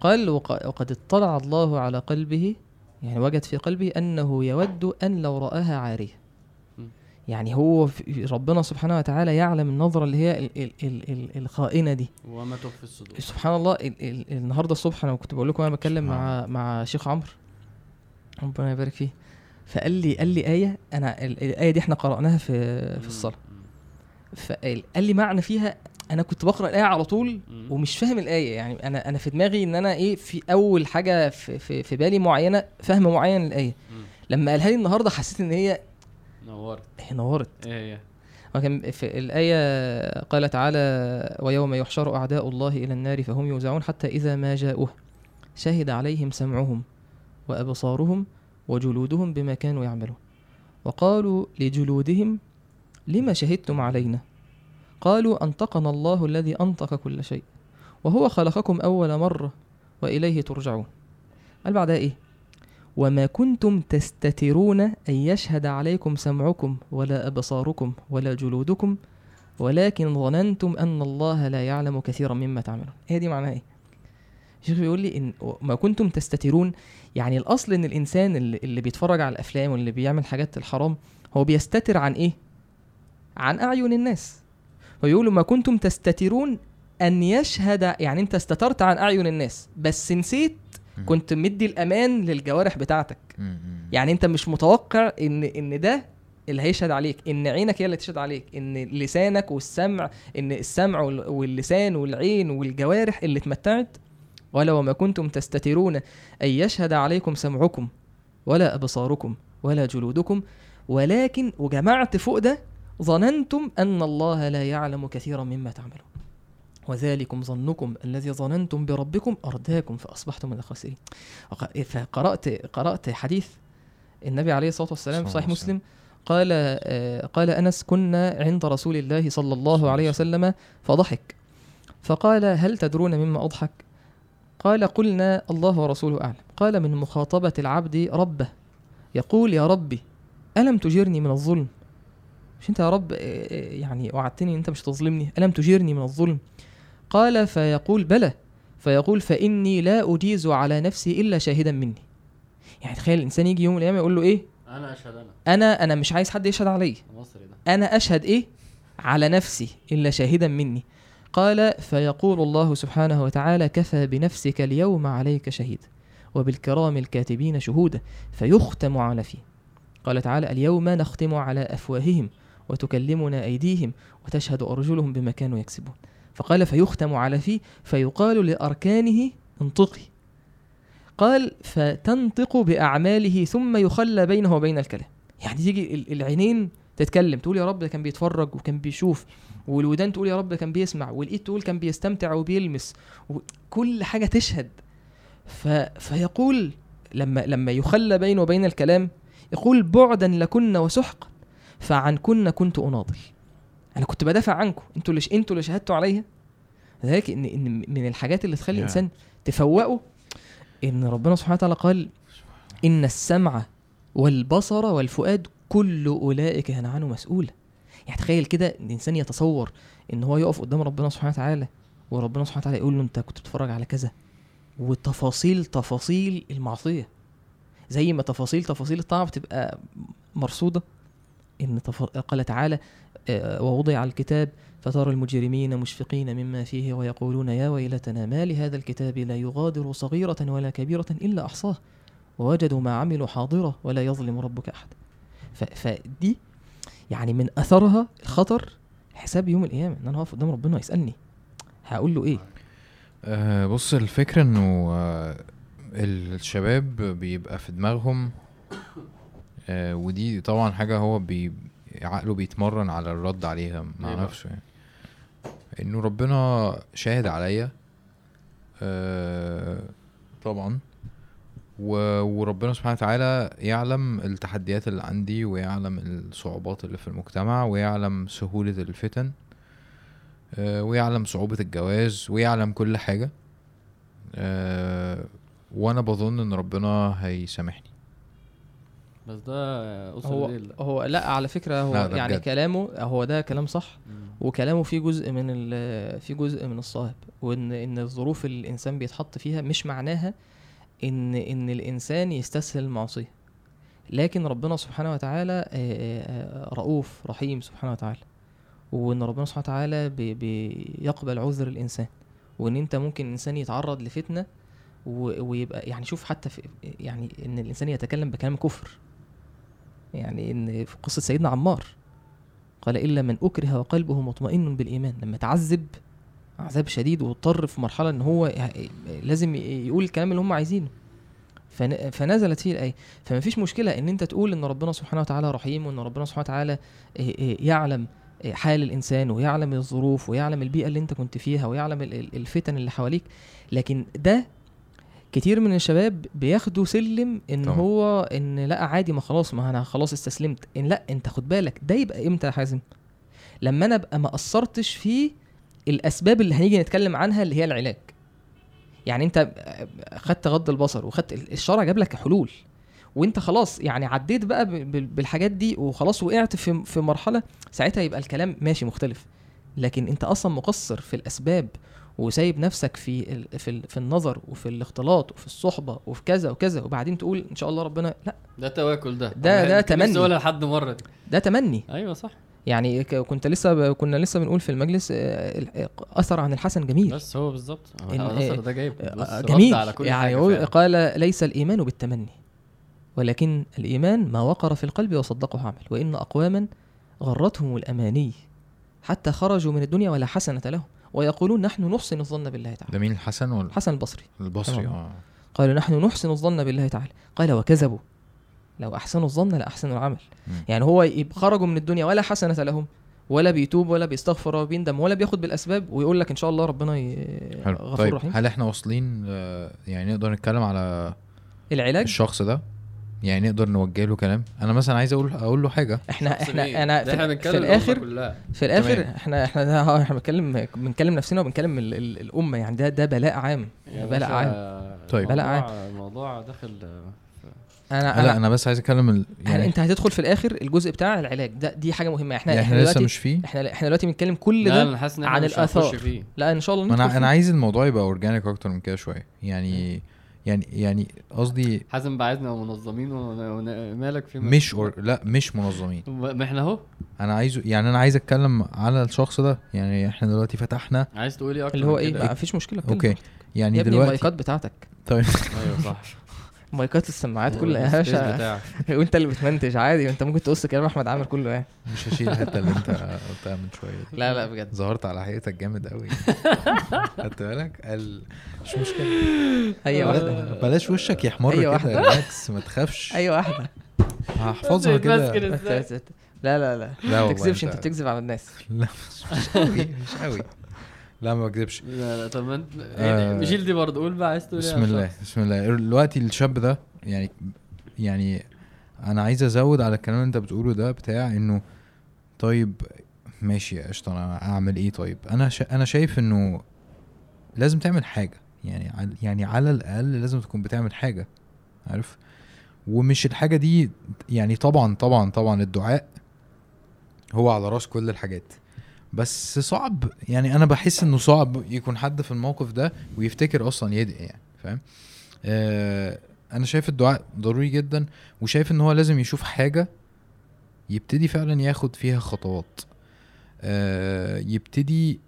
قال وق- وقد اطلع الله على قلبه يعني وجد في قلبه أنه يود أن لو رآها عارية. مم. يعني هو ربنا سبحانه وتعالى يعلم النظرة اللي هي ال ال ال ال الخائنة دي. وما تخفي الصدور. سبحان الله ال ال النهارده الصبح أنا كنت بقول لكم أنا بتكلم مع مع شيخ عمرو. ربنا يبارك فيه. فقال لي قال لي آية أنا ال- الآية دي إحنا قرأناها في في الصلاة. فقال قال لي معنى فيها أنا كنت بقرأ الآية على طول. ومش فاهم الآية. يعني أنا أنا في دماغي إن أنا إيه في أول حاجة في في, في بالي معينة فهم معين للآية. لما قالها لي النهارده حسيت إن هي نورت. هي نورت. إيه هي وكان في الآية قال تعالى ويوم يحشر أعداء الله إلى النار فهم يوزعون حتى إذا ما جاءوه. شهد عليهم سمعهم وأبصارهم وجلودهم بما كانوا يعملون. وقالوا لجلودهم لما شهدتم علينا؟ قالوا أنطقنا الله الذي أنطق كل شيء وهو خلقكم أول مرة وإليه ترجعون. قال بعدها إيه؟ وما كنتم تستترون أن يشهد عليكم سمعكم ولا أبصاركم ولا جلودكم ولكن ظننتم أن الله لا يعلم كثيرا مما تعملون. هي دي معناها إيه؟ الشيخ بيقول لي إن ما كنتم تستترون يعني الأصل إن الإنسان اللي, اللي بيتفرج على الأفلام واللي بيعمل حاجات الحرام هو بيستتر عن إيه؟ عن أعين الناس. فيقولوا ما كنتم تستترون أن يشهد يعني أنت استترت عن أعين الناس بس نسيت. كنت مدي الأمان للجوارح بتاعتك. يعني أنت مش متوقع إن إن ده اللي هيشهد عليك إن عينك هي اللي تشهد عليك إن لسانك والسمع إن السمع وال- واللسان والعين والجوارح اللي اتمتعت. ولا وما كنتم تستترون أن يشهد عليكم سمعكم ولا أبصاركم ولا جلودكم. ولكن وجمعت فوق ده ظننتم أن الله لا يعلم كثيرا مما تعملون. وذلكم ظنكم الذي ظننتم بربكم أرداكم فأصبحتم من الخاسرين. وق- فقرأت قرأت حديث النبي عليه الصلاة والسلام في صحيح مسلم قال آه، قال أنس كنا عند رسول الله صلى الله عليه وسلم. فضحك. فقال هل تدرون مما أضحك؟ قال قلنا الله ورسوله أعلم. قال من مخاطبة العبد ربه. يقول يا ربي ألم تجرني من الظلم؟ مش أنت يا رب آه، آه، يعني وعدتني أنت مش تظلمني. ألم تجرني من الظلم؟ قال فيقول بلى. فيقول فإني لا أجيز على نفسي إلا شاهدا مني. يعني تخيل الإنسان يجي يوم من الأيام يقول له إيه؟ أنا أشهد أنا. أنا أنا مش عايز حد يشهد عليا. أنا أشهد إيه؟ على نفسي إلا شاهدا مني. قال فيقول الله سبحانه وتعالى كفى بنفسك اليوم عليك شهيدا وبالكرام الكاتبين شهودا فيختم على فيه. قال تعالى اليوم نختم على أفواههم وتكلمنا أيديهم وتشهد أرجلهم بما كانوا يكسبون. فقال فيختم على فيه فيقال لأركانه انطقي. قال فتنطق بأعماله ثم يخلى بينه وبين الكلام. يعني تيجي ال- العينين تتكلم تقول يا رب ده كان بيتفرج وكان بيشوف والودان تقول يا رب ده كان بيسمع والإيد تقول كان بيستمتع وبيلمس وكل حاجة تشهد. ف... فيقول لما لما يخلى بينه وبين الكلام يقول بعدا لكن وسحقا فعنكن كنت أناضل. أنا كنت بدافع عنكم. أنتوا اللي أنتوا اللي شهدتوا عليا. ذلك ان إن من الحاجات اللي تخلي. الانسان تفوقه إن ربنا سبحانه وتعالى قال إن السمع والبصر والفؤاد كل أولئك كان عنه مسؤولا. يعني تخيل كده إن الإنسان يتصور إن هو يقف قدام ربنا سبحانه وتعالى وربنا سبحانه وتعالى يقول له أنت كنت بتتفرج على كذا. وتفاصيل تفاصيل المعصية. زي ما تفاصيل تفاصيل الطاعة بتبقى مرصودة. إن تف... قال تعالى ووضع الكتاب فترى المجرمين مشفقين مما فيه ويقولون يا ويلتنا ما لهذا الكتاب لا يغادر صغيرة ولا كبيرة إلا أحصاه. ووجدوا ما عملوا حاضرة ولا يظلم ربك أحد. فدي يعني من أثرها الخطر حساب يوم القيامة إن أنا هقف قدام ربنا يسألني هقول له إيه؟ آه بص الفكرة إنه آه الشباب بيبقى في دماغهم آه ودي طبعا حاجة هو بي عقله بيتمرن على الرد عليها إيه بقى؟ نفسه يعني إنه ربنا شاهد عليا. آه طبعا. و- وربنا سبحانه وتعالى يعلم التحديات اللي عندي ويعلم الصعوبات اللي في المجتمع ويعلم سهولة الفتن آه، ويعلم صعوبة الجواز ويعلم كل حاجة. آه، وأنا بظن إن ربنا هيسامحني. بس ده أسر هو هو لا على فكرة هو لا، يعني بجد. كلامه هو ده كلام صح مم. وكلامه فيه جزء من ال- فيه جزء من الصواب وإن إن الظروف اللي الإنسان بيتحط فيها مش معناها إن إن الإنسان يستسهل المعصية. لكن ربنا سبحانه وتعالى آه، آه، آه، رؤوف رحيم سبحانه وتعالى. وإن ربنا سبحانه وتعالى بي- بيقبل عذر الإنسان. وإن أنت ممكن الانسان يتعرض لفتنة و- ويبقى يعني شوف حتى في يعني إن الإنسان يتكلم بكلام كفر. يعني إن في قصة سيدنا عمار قال إلا من أكره وقلبه مطمئن بالإيمان لما تعذب عذاب شديد واضطر في مرحلة إن هو لازم يقول الكلام اللي هم عايزينه. فن- فنزلت فيه الآية. فما فيش مشكلة إن أنت تقول إن ربنا سبحانه وتعالى رحيم وإن ربنا سبحانه وتعالى إيه إيه يعلم حال الإنسان ويعلم الظروف ويعلم البيئة اللي أنت كنت فيها ويعلم ال- ال- الفتن اللي حواليك. لكن ده كتير من الشباب بياخدوا سلم إن طبعا. هو إن لأ عادي ما خلاص ما أنا خلاص استسلمت. إن لأ أنت خد بالك ده يبقى إمتى يا حازم؟ لما أنا أبقى ما قصرتش في الأسباب اللي هنيجي نتكلم عنها اللي هي العلاج. يعني أنت خدت غض البصر وخدت الشرع جاب لك حلول. وأنت خلاص يعني عديت بقى بالحاجات دي وخلاص وقعت في في مرحلة ساعتها يبقى الكلام ماشي مختلف. لكن أنت أصلا مقصر في الأسباب وسايب نفسك في في في النظر وفي الاختلاط وفي الصحبة وفي كذا وكذا وبعدين تقول إن شاء الله ربنا لأ. ده تواكل ده. ده- ده تمني. أقولها لحد مرة دي. ده تمني. أيوه صح. يعني كنت لسه. كنا لسه بنقول في المجلس آه، ال- أثر عن الحسن جميل. بس هو بالظبط. إن- الأثر ده جايب آه، جميل. على كل يعني حاجة. قال ليس الإيمان بالتمني ولكن الإيمان ما وقر في القلب وصدقه عمل وإن أقواما غرتهم الأماني حتى خرجوا من الدنيا ولا حسنة لهم. ويقولون نحن نحسن الظن بالله تعالى. ده مين الحسن ولا حسن البصري. البصري. آه. قالوا نحن نحسن الظن بالله تعالى. قال وكذبوا. لو أحسنوا الظن لأحسنوا العمل. مم. يعني هو يبقى خرجوا من الدنيا ولا حسنة لهم ولا بيتوب ولا بيستغفر ولا بيندم ولا بياخد بالأسباب ويقول لك إن شاء الله ربنا غفور طيب رحيم. هل إحنا واصلين آه، يعني نقدر نتكلم على العلاج؟ الشخص ده؟ يعني نقدر نوجه له كلام. أنا مثلا عايز أقول أقول له حاجة. إحنا إحنا؟ أنا في, إحنا في الآخر كلها. في الآخر تمام. إحنا إحنا آه إحنا بنتكلم بنتكلم نفسنا وبنتكلم ال ال الأمة. يعني ده ده بلاء عام. يا بلاء عام. طيب. بلاء الموضوع- الموضوع داخل أنا لا أنا بس عايز أتكلم ال... يعني يعني, أنت هتدخل في الآخر الجزء بتاع العلاج. ده دي حاجة مهمة. إحنا يعني إحنا إحنا لسه مش فيه؟ إحنا إحنا دلوقتي بنتكلم كل لا ده أنا حاسس إن عن. فيه. لا إن شاء الله أنا. أنا عايز الموضوع يبقى organic أكتر من كده شوية. يعني يعني يعني قصدي حازم بقى عايزنا منظمين ومالك في مش or... لا مش منظمين. ما إحنا اهو. أنا عايزه يعني أنا عايز اتكلم على الشخص ده. يعني إحنا دلوقتي فتحنا عايز تقول إيه أكتر اللي هو من إيه؟ ما فيش مشكلة okay. يعني يا ابني دلوقتي المايكات بتاعتك. طيب. أيوه صح. مايكات السماعات كلها يا باشا. بتاعك. [laughs] وانت اللي بتمنتج عادي انت ممكن تقص كلام أحمد عامر كله يعني. مش هشيل الحتة اللي انت قلتها من شوية لا لا بجد. ظهرت على حقيقتك جامد قوي [laughs] خدت بالك؟ قال مش مشكلة. بلا- واحدة. بلاش وشك يحمر كده. ريلاكس ما تخافش. أيوه واحدة. هحفظها كده؟ لا لا لا. لا ما تكذبش أنت بتكذب على الناس. لا مش مش قوي مش قوي لا ما بكذبش لا لا طب ما انت آه. شيل دي برضه قول بقى عايز تقول إيه بسم الله؟ بسم الله دلوقتي الشاب ده يعني يعني أنا عايز أزود على الكلام اللي أنت بتقوله ده بتاع إنه طيب ماشي يا قشطة أنا أعمل إيه طيب أنا شا أنا شايف إنه لازم تعمل حاجة يعني عل- يعني على الأقل لازم تكون بتعمل حاجة عارف ومش الحاجة دي يعني طبعا طبعا طبعا الدعاء هو على رأس كل الحاجات بس صعب. يعني أنا بحس إنه صعب يكون حد في الموقف ده ويفتكر أصلا يدعي يعني فاهم؟ آه أنا شايف الدعاء ضروري جدا وشايف إن هو لازم يشوف حاجة يبتدي فعلا ياخد فيها خطوات. آه يبتدي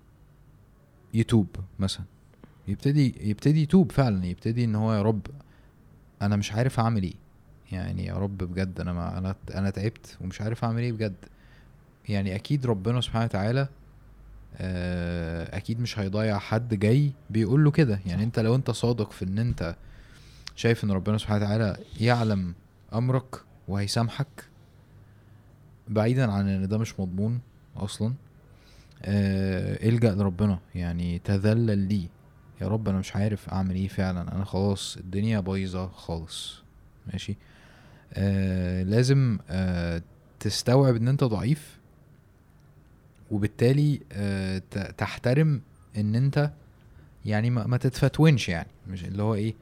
يتوب مثلا. يبتدي يبتدي يتوب فعلا يبتدي إن هو يا رب أنا مش عارف أعمل إيه. يعني يا رب بجد أنا ما أنا أنا تعبت ومش عارف أعمل إيه بجد. يعني أكيد ربنا سبحانه وتعالى آه، أكيد مش هيضيع حد جاي بيقول له كده. يعني أنت لو أنت صادق في إن أنت شايف إن ربنا سبحانه وتعالى يعلم أمرك وهيسامحك بعيدا عن إن ده مش مضمون أصلا آه إلجأ لربنا. يعني تذلل ليه يا رب أنا مش عارف أعمل إيه فعلا. أنا خلاص الدنيا بايظة خالص. ماشي؟ آه لازم آه تستوعب إن أنت ضعيف. وبالتالي آه تحترم إن أنت يعني ما, تتفتونش يعني. مش اللي هو إيه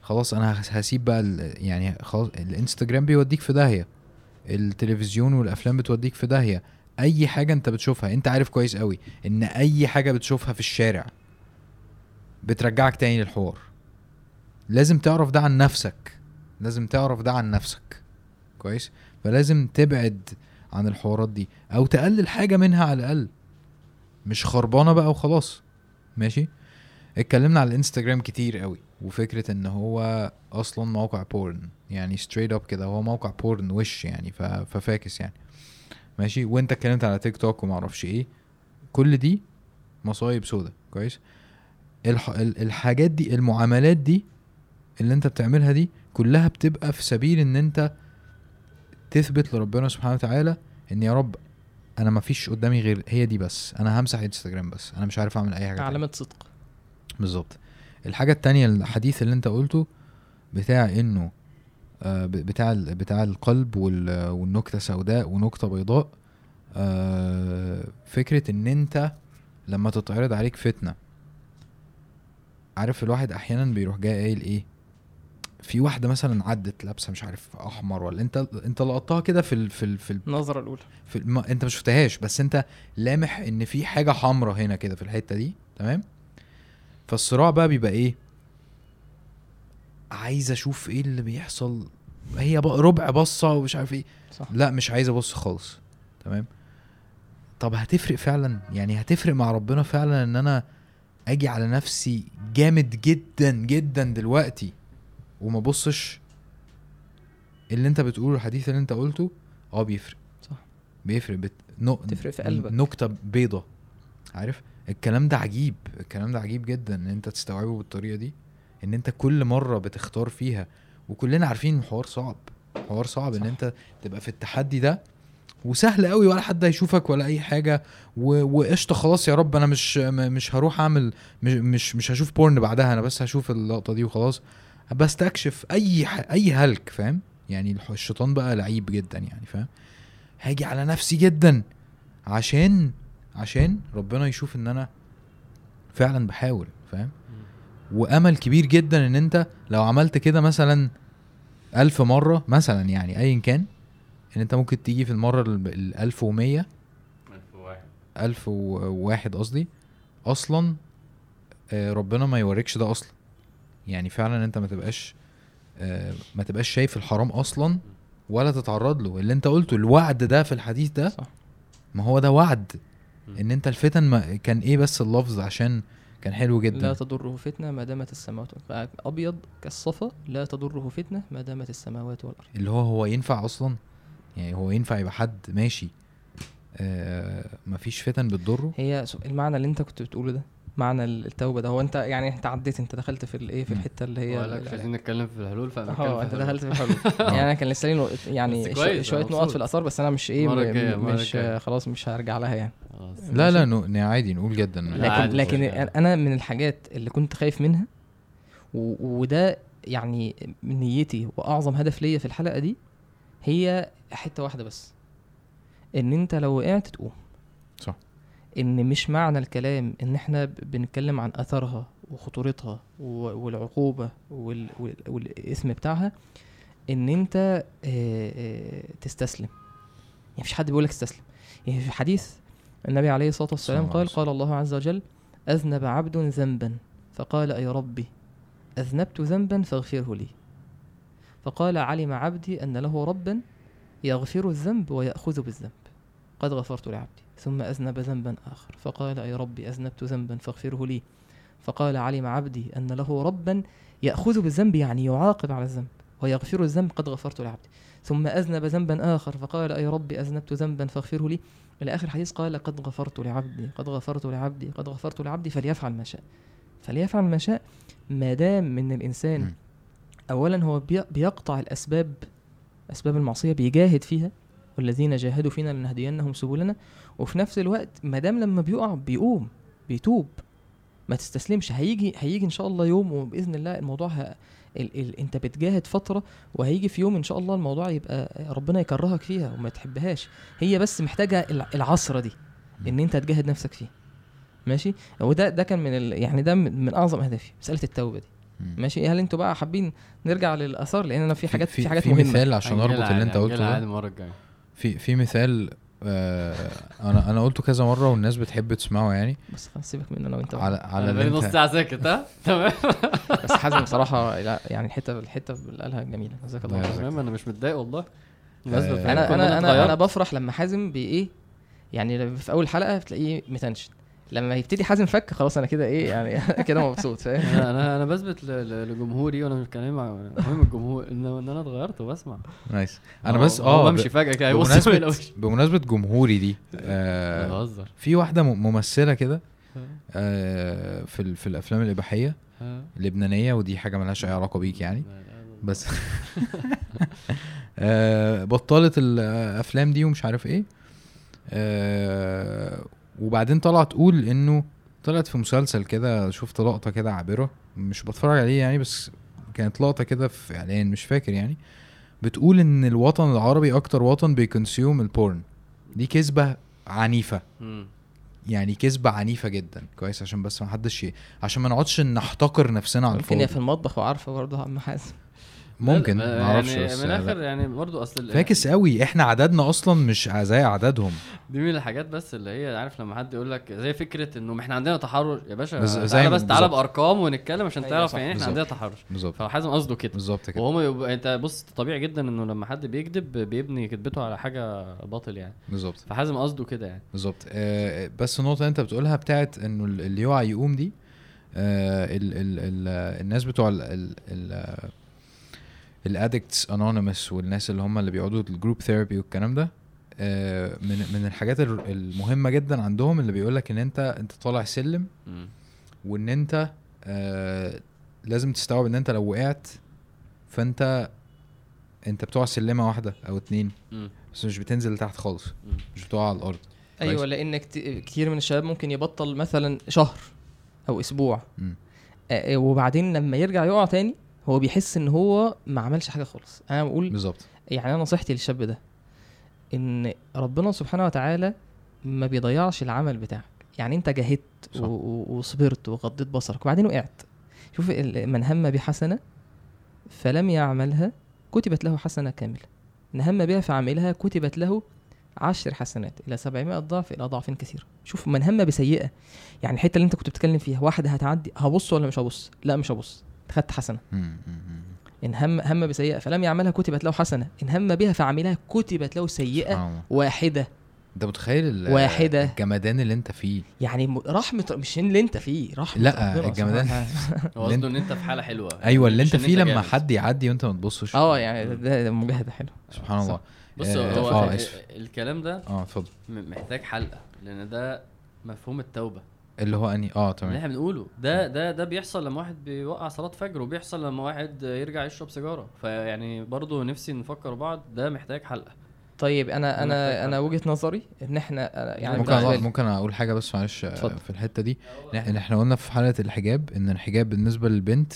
خلاص أنا هس- هسيب بقى يعني خلاص الإنستجرام بيوديك في داهية التلفزيون والأفلام بتوديك في داهية. أي حاجة أنت بتشوفها أنت عارف كويس قوي إن أي حاجة بتشوفها في الشارع بترجعك تاني للحوار. لازم تعرف ده عن نفسك. لازم تعرف ده عن نفسك. كويس؟ فلازم تبعد عن الحوارات دي أو تقلل حاجة منها على الأقل. مش خربانة بقى وخلاص. ماشي؟ اتكلمنا على الإنستجرام كتير قوي وفكرة إن هو أصلا موقع porn يعني straight up كده هو موقع porn وش يعني ف facts يعني. ماشي؟ وأنت اتكلمت على تيك توك وما أعرفش إيه. كل دي مصايب سودا كويس؟ الح... ال- الحاجات دي المعاملات دي اللي أنت بتعملها دي كلها بتبقى في سبيل إن أنت تثبت لربنا سبحانه وتعالى إن يا رب أنا ما فيش قدامي غير هي دي بس. أنا همسح انستجرام بس. أنا مش عارف أعمل أي حاجة. علامه صدق. بالظبط. الحاجة التانية الحديث اللي أنت قلته بتاع إنه آه، بتاع بتاع القلب وال- والنكتة سوداء ونكتة بيضاء آه، فكرة إن أنت لما تتعرض عليك فتنة عارف الواحد أحيانا بيروح جاي قايل إيه؟ في واحدة مثلا عدت لابسة مش عارف أحمر ولا أنت أنت لقطتها كده في ال في ال في ال النظرة الأولى. في الم... أنت ما شفتهاش بس أنت لامح إن في حاجة حمراء هنا كده في الحتة دي تمام؟ فالصراع بقى بيبقى إيه؟ عايز أشوف إيه اللي بيحصل. هي بقى ربع بصة ومش عارف إيه. صح. لا مش عايز أبص خالص تمام؟ طب هتفرق فعلا؟ يعني هتفرق مع ربنا فعلا إن أنا أجي على نفسي جامد جدا جدا دلوقتي؟ وما بصش اللي انت بتقوله الحديث اللي انت قلته آه بيفرق صح. بيفرق بت... نو... تفرق في قلبك. نكتة بيضة عارف الكلام ده عجيب الكلام ده عجيب جدا إن أنت تستوعبه بالطريقة دي إن أنت كل مرة بتختار فيها وكلنا عارفين إن الحوار صعب حوار صعب إن صح. أنت تبقى في التحدي ده وسهل قوي ولا حد هيشوفك ولا أي حاجة. وقشطة خلاص يا رب أنا مش مش هروح أعمل مش مش, مش هشوف بورن بعدها أنا بس هشوف اللقطة دي وخلاص بستكشف أي ح... أي هلك فاهم؟ يعني الشيطان بقى لعيب جدا يعني فاهم؟ هاجي على نفسي جدا عشان عشان ربنا يشوف إن أنا فعلا بحاول فاهم؟ وأمل كبير جدا إن أنت لو عملت كده مثلا ألف مرة مثلا يعني أيا كان إن أنت ممكن تيجي في المرة ال ال 1100 1001 قصدي. أصلا آه، ربنا ما يوريكش ده أصلا. يعني فعلا أنت ما تبقاش آه، ما تبقاش شايف الحرام أصلا ولا تتعرض له اللي أنت قلته الوعد ده في الحديث ده صح. ما هو ده وعد. إن أنت الفتن ما كان إيه بس اللفظ عشان كان حلو لا جدا تضره فتنة ما دامت السماوات. أبيض كالصفا لا تضره فتنة ما دامت السماوات والأرض اللي هو هو ينفع أصلا يعني هو ينفع يبقى حد ماشي آه مفيش فتن بتضره هي المعنى اللي أنت كنت بتقوله ده معنى التوبة ده هو أنت يعني أنت عديت أنت دخلت في الايه في. الحتة اللي هي مش عايزين نتكلم في الحلول آه في أنت. دخلت في [laughs] الحلول يعني أنا كان لسه لي يعني شوية نقط. في الآثار بس أنا مش إيه مش. خلاص مش هرجع لها يعني. لا لا عادي نقول جدا لكن لكن. أنا من الحاجات اللي كنت خايف منها و- وده يعني من نيتي وأعظم هدف ليا في الحلقة دي هي حتة واحدة بس إن أنت لو وقعت تقوم. إن مش معنى الكلام إن إحنا بنتكلم عن أثرها وخطورتها والعقوبة وال- وال- والاسم بتاعها إن أنت تستسلم. يعني مفيش حد بيقول لك استسلم يعني في حديث النبي عليه الصلاة والسلام قال قال الله عز وجل أذنب عبد ذنبا. فقال اي ربي أذنبت ذنبا فاغفره لي. فقال علم عبدي أن له ربا يغفر الذنب ويأخذ بالذنب. قد غفرت لعبدي. ثم أذنب ذنبا آخر. فقال أي ربي أذنبت ذنبا فاغفره لي. فقال علم عبدي أن له ربا يأخذ بالذنب يعني يعاقب على الذنب ويغفر الذنب قد غفرت لعبدي. ثم أذنب ذنبا آخر. فقال أي ربي أذنبت ذنبا فاغفره لي. إلى آخر حديث قال قد غفرت لعبدي قد غفرت لعبدي قد غفرت لعبدي فليفعل ما شاء. فليفعل ما شاء ما دام من الإنسان. أولا هو بي- بيقطع الأسباب أسباب المعصية بيجاهد فيها. والذين جاهدوا فينا لنهدينهم سبلنا. وفي نفس الوقت ما دام لما بيقع بيقوم بيتوب ما تستسلمش. هيجي هيجي إن شاء الله يوم وبإذن الله الموضوع ه... ال... ال... أنت بتجاهد فترة وهيجي في يوم إن شاء الله الموضوع يبقى ربنا يكرهك فيها وما تحبهاش. هي بس محتاجة الع- العصره دي إن أنت تجاهد نفسك فيها ماشي؟ وده ده كان من ال... يعني ده من أعظم أهدافي مسألة التوبة دي. ماشي؟ هل أنتوا بقى حابين نرجع للآثار؟ لأن أنا في حاجات في, في, حاجات في مهمة. مثال عشان أربط اللي أنت قلته ده. عادي المرة الجاية. في في مثال آه أنا أنا قلته كذا مرة والناس بتحب تسمعه يعني. بس خلاص سيبك منه أنا وانت على على أنا نص أنت ساعة ساكت ها؟ تمام. بس حازم بصراحة لا يعني الحته الحتة اللي قالها جميلة. جزاك الله خير. أنا مش متضايق والله. آه، أنا أنا أنا بفرح لما حازم بي إيه يعني في أول حلقة بتلاقيه متنشن. لما يبتدي حازم فك خلاص أنا كده إيه يعني [laughs] كده مبسوط فاهم أنا أنا بثبت لجمهوري وأنا مش بتكلم مع مهم الجمهور ان إن أنا اتغيرت وبسمع nice أنا بس آه بمشي فجأة كده الأول. بمناسبه بمناسبة جمهوري دي [laughs] آه بهزر في واحدة م- ممثلة كده آه في ال- في الأفلام الإباحية؟ لبنانية ودي حاجة ملهاش أي علاقة بيك يعني. بس [laughs] آه بطلت الأفلام دي ومش عارف إيه آه وبعدين طلعت تقول إنه طلعت في مسلسل كده شفت لقطة كده عابرة مش بتفرج عليه يعني بس كانت لقطة كده في إعلان مش فاكر يعني. بتقول إن الوطن العربي أكتر وطن بيكونسيوم البورن. دي كذبة عنيفة. يعني كذبة عنيفة جدا. كويس عشان بس ما حدش عشان ما نقعدش نحتقر نفسنا على ممكن هي في الفاضي المطبخ وعارفة برضه عم حازم ممكن ما أعرفش يعني من لا. الآخر يعني برضو أصل فاكس قوي. إحنا عددنا أصلا مش زي عددهم. دي من الحاجات بس اللي هي عارف لما حد يقول لك زي فكرة إنه ما إحنا عندنا تحرش يا باشا بز- زي تعالى بس تعالى. بأرقام ونتكلم عشان أيوة تعرف يعني إحنا. عندنا تحرش. بالظبط. فحازم قصده كده. بالظبط كده. وهم يبقى أنت بص طبيعي جدا إنه لما حد بيكذب بيبني كذبته على حاجة باطل يعني. بالظبط. فحازم قصده كده يعني. بالظبط. آه بس النقطة اللي أنت بتقولها بتاعت إنه ال- اللي يقع يقوم دي آه ال ال ال الناس بتوع ال ال ال addicts anonymous والناس اللي هم اللي بيقعدوا ال group therapy والكلام ده آه من من الحاجات ال- المهمة جدا عندهم اللي بيقول لك إن أنت أنت طالع سلم. وإن أنت آه لازم تستوعب إن أنت لو وقعت فأنت أنت بتقع سلمة واحدة أو اتنين. بس مش بتنزل لتحت خالص. مش بتقع على الأرض. أيوه لأن كت- كتير من الشباب ممكن يبطل مثلا شهر أو أسبوع آه، وبعدين لما يرجع يقع تاني هو بيحس إن هو ما عملش حاجة خالص. أنا بقول بالظبط. يعني أنا نصيحتي للشاب ده إن ربنا سبحانه وتعالى ما بيضيعش العمل بتاعك. يعني أنت جاهدت وصبرت وغضيت بصرك وبعدين وقعت. شوف من هم بحسنه فلم يعملها كتبت له حسنة كاملة. ان هم بها فعملها كتبت له عشر حسنات إلى 700 ضعف إلى اضعاف كثيره شوف من هم بسيئة. يعني الحتة اللي أنت كنت بتتكلم فيها واحدة هتعدي هبص ولا مش هبص؟ لا مش هبص. خدت حسنة. إن هم هم بسيئة فلم يعملها كتبت له حسنة. إن هم بها فعملها كتبت له سيئة. واحدة. انت متخيل واحدة. الجمدان اللي انت فيه. يعني رحمة مش اللي انت فيه رحمة لا، الجمدان. [laughs] قصده إن انت في حالة حلوة. أيوه اللي انت فيه لما. حد يعدي وانت ما تبصش. آه يعني ده, ده مجاهدة حلوة. سبحان الله. بص آه، هو اسف الكلام ده آه اتفضل. محتاج حلقة لأن ده مفهوم التوبة. اللي هو اني آه اللي تمام إحنا بنقوله. ده ده ده بيحصل لما واحد بيوقع صلاة فجر وبيحصل لما واحد يرجع يشرب سيجارة. فيعني برضه نفسي نفكر بعض ده محتاج حلقة. طيب أنا أنا أنا. وجهة نظري إن إحنا أنا- يعني ممكن أقول ممكن أقول حاجة بس معلش آه،. في الحتة دي. إن إحنا قلنا في حالة الحجاب إن الحجاب بالنسبة للبنت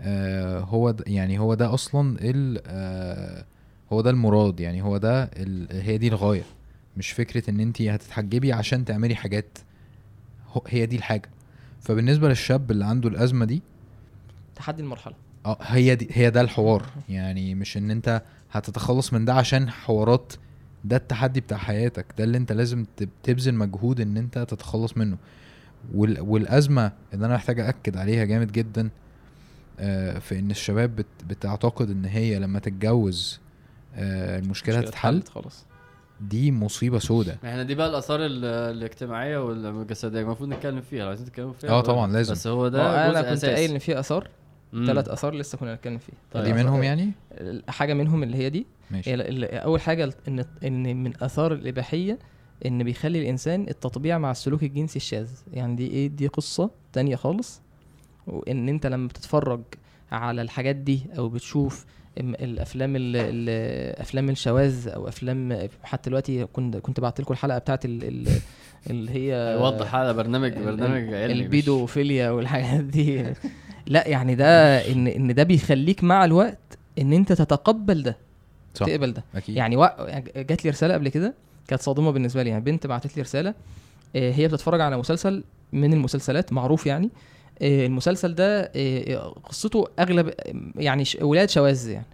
آه هو يعني هو ده أصلا ال آه هو ده المراد. يعني هو ده ال هي دي الغاية. مش فكرة إن انت هتتحجبي عشان تعملي حاجات. هي دي الحاجة. فبالنسبة للشاب اللي عنده الأزمة دي تحدي المرحلة. آه هي دي هي ده الحوار. يعني مش إن أنت هتتخلص من ده عشان حوارات ده التحدي بتاع حياتك. ده اللي أنت لازم تب- تبذل مجهود إن أنت تتخلص منه. وال والأزمة اللي أنا محتاج اكد عليها جامد جدا آه، في إن الشباب بت بتعتقد إن هي لما تتجوز آه، المشكلة هتتحل. خلاص. دي مصيبة سودة إحنا دي بقى الآثار ال- الاجتماعية والجسدية المفروض نتكلم فيها لو عايزين تتكلموا فيها آه. طبعا لازم. بس هو آه، ده أنا كنت. قايل إن في آثار. ثلاث آثار لسه كنا بنتكلم فيه طيب. دي منهم آثار. يعني حاجة منهم اللي هي دي ماشي أول حاجة ان إن من آثار الإباحية إن بيخلي الإنسان التطبيع مع السلوك الجنسي الشاذ يعني دي إيه دي قصة تانية خالص وإن أنت لما بتتفرج على الحاجات دي أو بتشوف الأفلام ال- ال- أفلام الشواذ أو أفلام حتى دلوقتي كنت كنت بعت لكم الحلقة بتاعت ال- ال- اللي هي وضح هذا برنامج برنامج علمي البيدوفيليا والحاجات دي. لا يعني ده إن إن ده بيخليك مع الوقت إن أنت تتقبل ده صح. تقبل ده. أكيد. يعني يعني جات لي رسالة قبل كده كانت صادمة بالنسبة لي. يعني بنت بعتت لي رسالة آه، هي بتتفرج على مسلسل من المسلسلات معروف يعني. آه، المسلسل ده آه، قصته أغلب يعني ولاد شواذ يعني.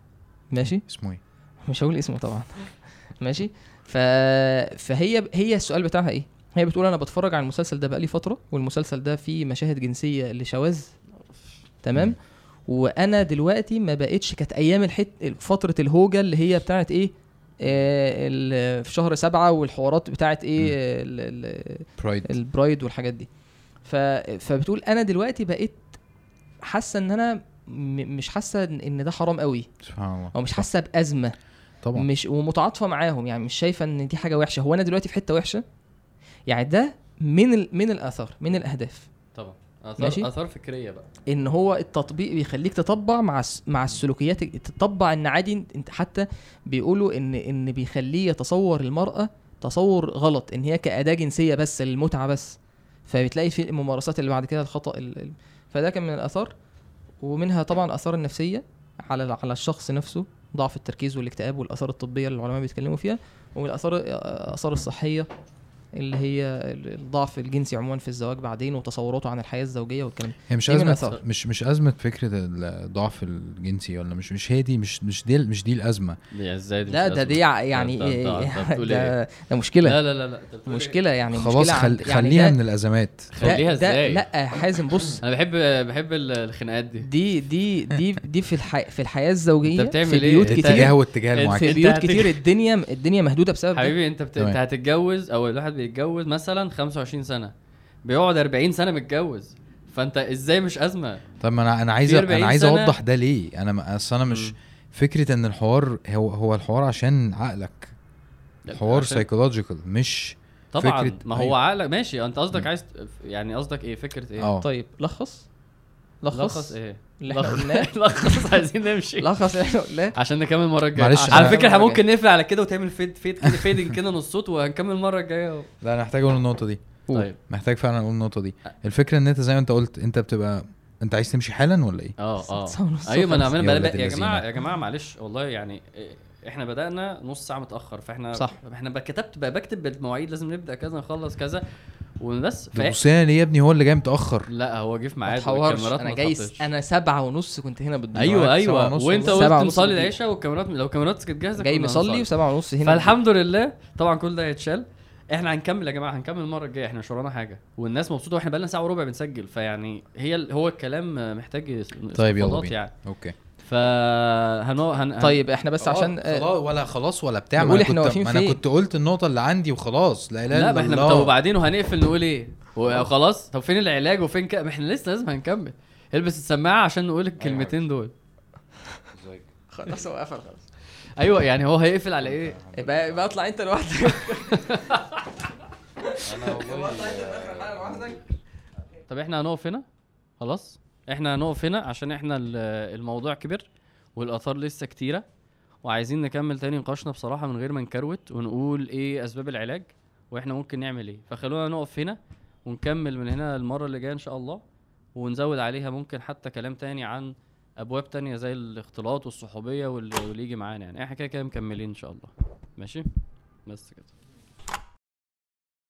ماشي؟ اسمه إيه؟ مش هقول اسمه طبعا. [laughs] ماشي؟ ف... فهي هي السؤال بتاعها إيه؟ هي بتقول أنا بتفرج على المسلسل ده بقالي فترة والمسلسل ده فيه مشاهد جنسية لشواذ. تمام. وأنا دلوقتي ما بقتش كانت أيام الحت فترة الهوجة اللي هي بتاعت إيه؟ آه في شهر سبعة والحوارات بتاعت إيه؟ ال- ال- برايد البرايد والحاجات دي. ف... فبتقول أنا دلوقتي بقيت حاسة إن أنا م... مش حاسة ان إن ده حرام قوي. سبحان الله. أو مش. حاسة بأزمة. طبعا. مش ومتعاطفة معاهم يعني مش شايفة إن دي حاجة وحشة. هو أنا دلوقتي في حتة وحشة؟ يعني ده من ال... من الآثار من الأهداف. طبعا. ماشي. آثار اثار فكرية بقى. إن هو التطبيق بيخليك تطبع مع مع السلوكيات تطبع إن عادي انت حتى بيقولوا إن إن بيخليه يتصور المرأة تصور غلط إن هي كأداة جنسية بس للمتعة بس. فبتلاقي في الممارسات اللي بعد كده الخطأ ال... ال- فده كان من الأثار. ومنها طبعا الأثار النفسية على على الشخص نفسه ضعف التركيز والاكتئاب والآثار الطبية اللي العلماء بيتكلموا فيها والاثار الأثار الصحية اللي هي الضعف الجنسي عموما في الزواج بعدين وتصوراته عن الحياة الزوجية والكلام هي مش ازمه. مش مش أزمة فكرة الضعف الجنسي ولا مش مش هي دي مش مش دي مش دي الأزمة دي إزاي دي لا ده؟ دي يعني [laughs] ده- ده- ده- إيه؟ مشكلة لا لا لا لا بتقول إيه؟ مشكلة يعني خلاص مشكلة خل... يعني خليها ده- من الأزمات خليها إزاي لا حازم بص أنا بحب بحب ال- الخناقات دي دي دي دي دي في الحي... في الحياة الزوجية أنت بتعمل في إيه؟ كتير اتجاه واتجاه في المعاكسه بيوت كتير الدنيا الدنيا مهدودة بسبب حبيبي أنت. أنت هتتجوز أو الواحد بيتجوز مثلا 25 سنة. بيقعد 40 سنة متجوز. فأنت إزاي مش أزمة؟ طب ما أنا أنا عايز في أ- 40 أنا عايز. أوضح ده ليه؟ أنا ما- أصل أنا مش مم. فكرة إن الحوار هو هو الحوار عشان عقلك. عشان- psychological مش طبعا. فكرة- ما هو أيوة. عقلك ماشي. أنت قصدك. عايز يعني قصدك إيه؟ فكرة إيه؟ آه. طيب لخص. لخص, لخص إيه؟ [laughs] لخص. عايزين نمشي. لخص. قلناه عشان نكمل المره الجاية. معلش، على فكرة إحنا ممكن نقفل على كده وتعمل fade fade كده fading كده نص صوت وهنكمل المره الجاية. لا أنا محتاج أقول النقطة دي. طيب. محتاج فعلا أقول النقطة دي. الفكرة إن أنت زي ما أنت قلت أنت بتبقى أنت عايز تمشي حالا ولا إيه؟ آه آه. أيوه ما أنا. عمال يا بقى- ولاد يا جماعة. يا جماعة معلش والله يعني إيه، إحنا بدأنا نص ساعة متأخر فإحنا صح. إحنا كتبت بقى بكتب بالمواعيد لازم نبدأ كذا نخلص كذا. وبس. ده ف... بوسان ليه يا ابني هو اللي جاي متأخر. لا هو جه في ميعاد تحورش. والكاميرات أنا جاي. أنا سبعة ونص كنت هنا بالدور أيوه أيوه. ونص وأنت. قلت بالليل. العشاء والكاميرات لو الكاميرات كانت جاهزة جاي مصلي. وسبعة ونص هنا. فالحمد لله. طبعا كل ده هيتشال. إحنا هنكمل يا جماعة هنكمل المرة الجاية. إحنا مش ورانا حاجة. والناس مبسوطة وإحنا بقالنا ساعة وربع بنسجل. فيعني هي هو الكلام محتاج طيب، يلا بينا. يعني. أوكي. فهنو هن... طيب إحنا بس عشان آه، خلاص ولا خلاص ولا بتاع ما نقول أنا إحنا كنت واقفين ما أنا. كنت قلت النقطة اللي عندي وخلاص لا إله لا ما إحنا طب وبعدين وهنقفل نقول إيه؟ وخلاص طب فين العلاج وفين ك... ما إحنا لسه لازم هنكمل. البس السماعة عشان نقول الكلمتين دول. خلاص هو قفل خلاص. [laughs] أيوه يعني هو هيقفل على إيه؟ يبقى يبقى اطلع أنت لوحدك. [laughs] [laughs] طب إحنا هنقف هنا؟ خلاص؟ إحنا هنقف هنا عشان إحنا ال- الموضوع كبر والآثار لسه كتيرة وعايزين نكمل تاني نقاشنا بصراحة من غير ما نكروت ونقول إيه أسباب العلاج وإحنا ممكن نعمل إيه. فخلونا نقف هنا ونكمل من هنا المرة اللي جاية إن شاء الله ونزود عليها ممكن حتى كلام تاني عن أبواب تانية زي الاختلاط والصحوبية واللي يجي معانا يعني. إحنا كده كده مكملين إن شاء الله. ماشي؟ بس كده.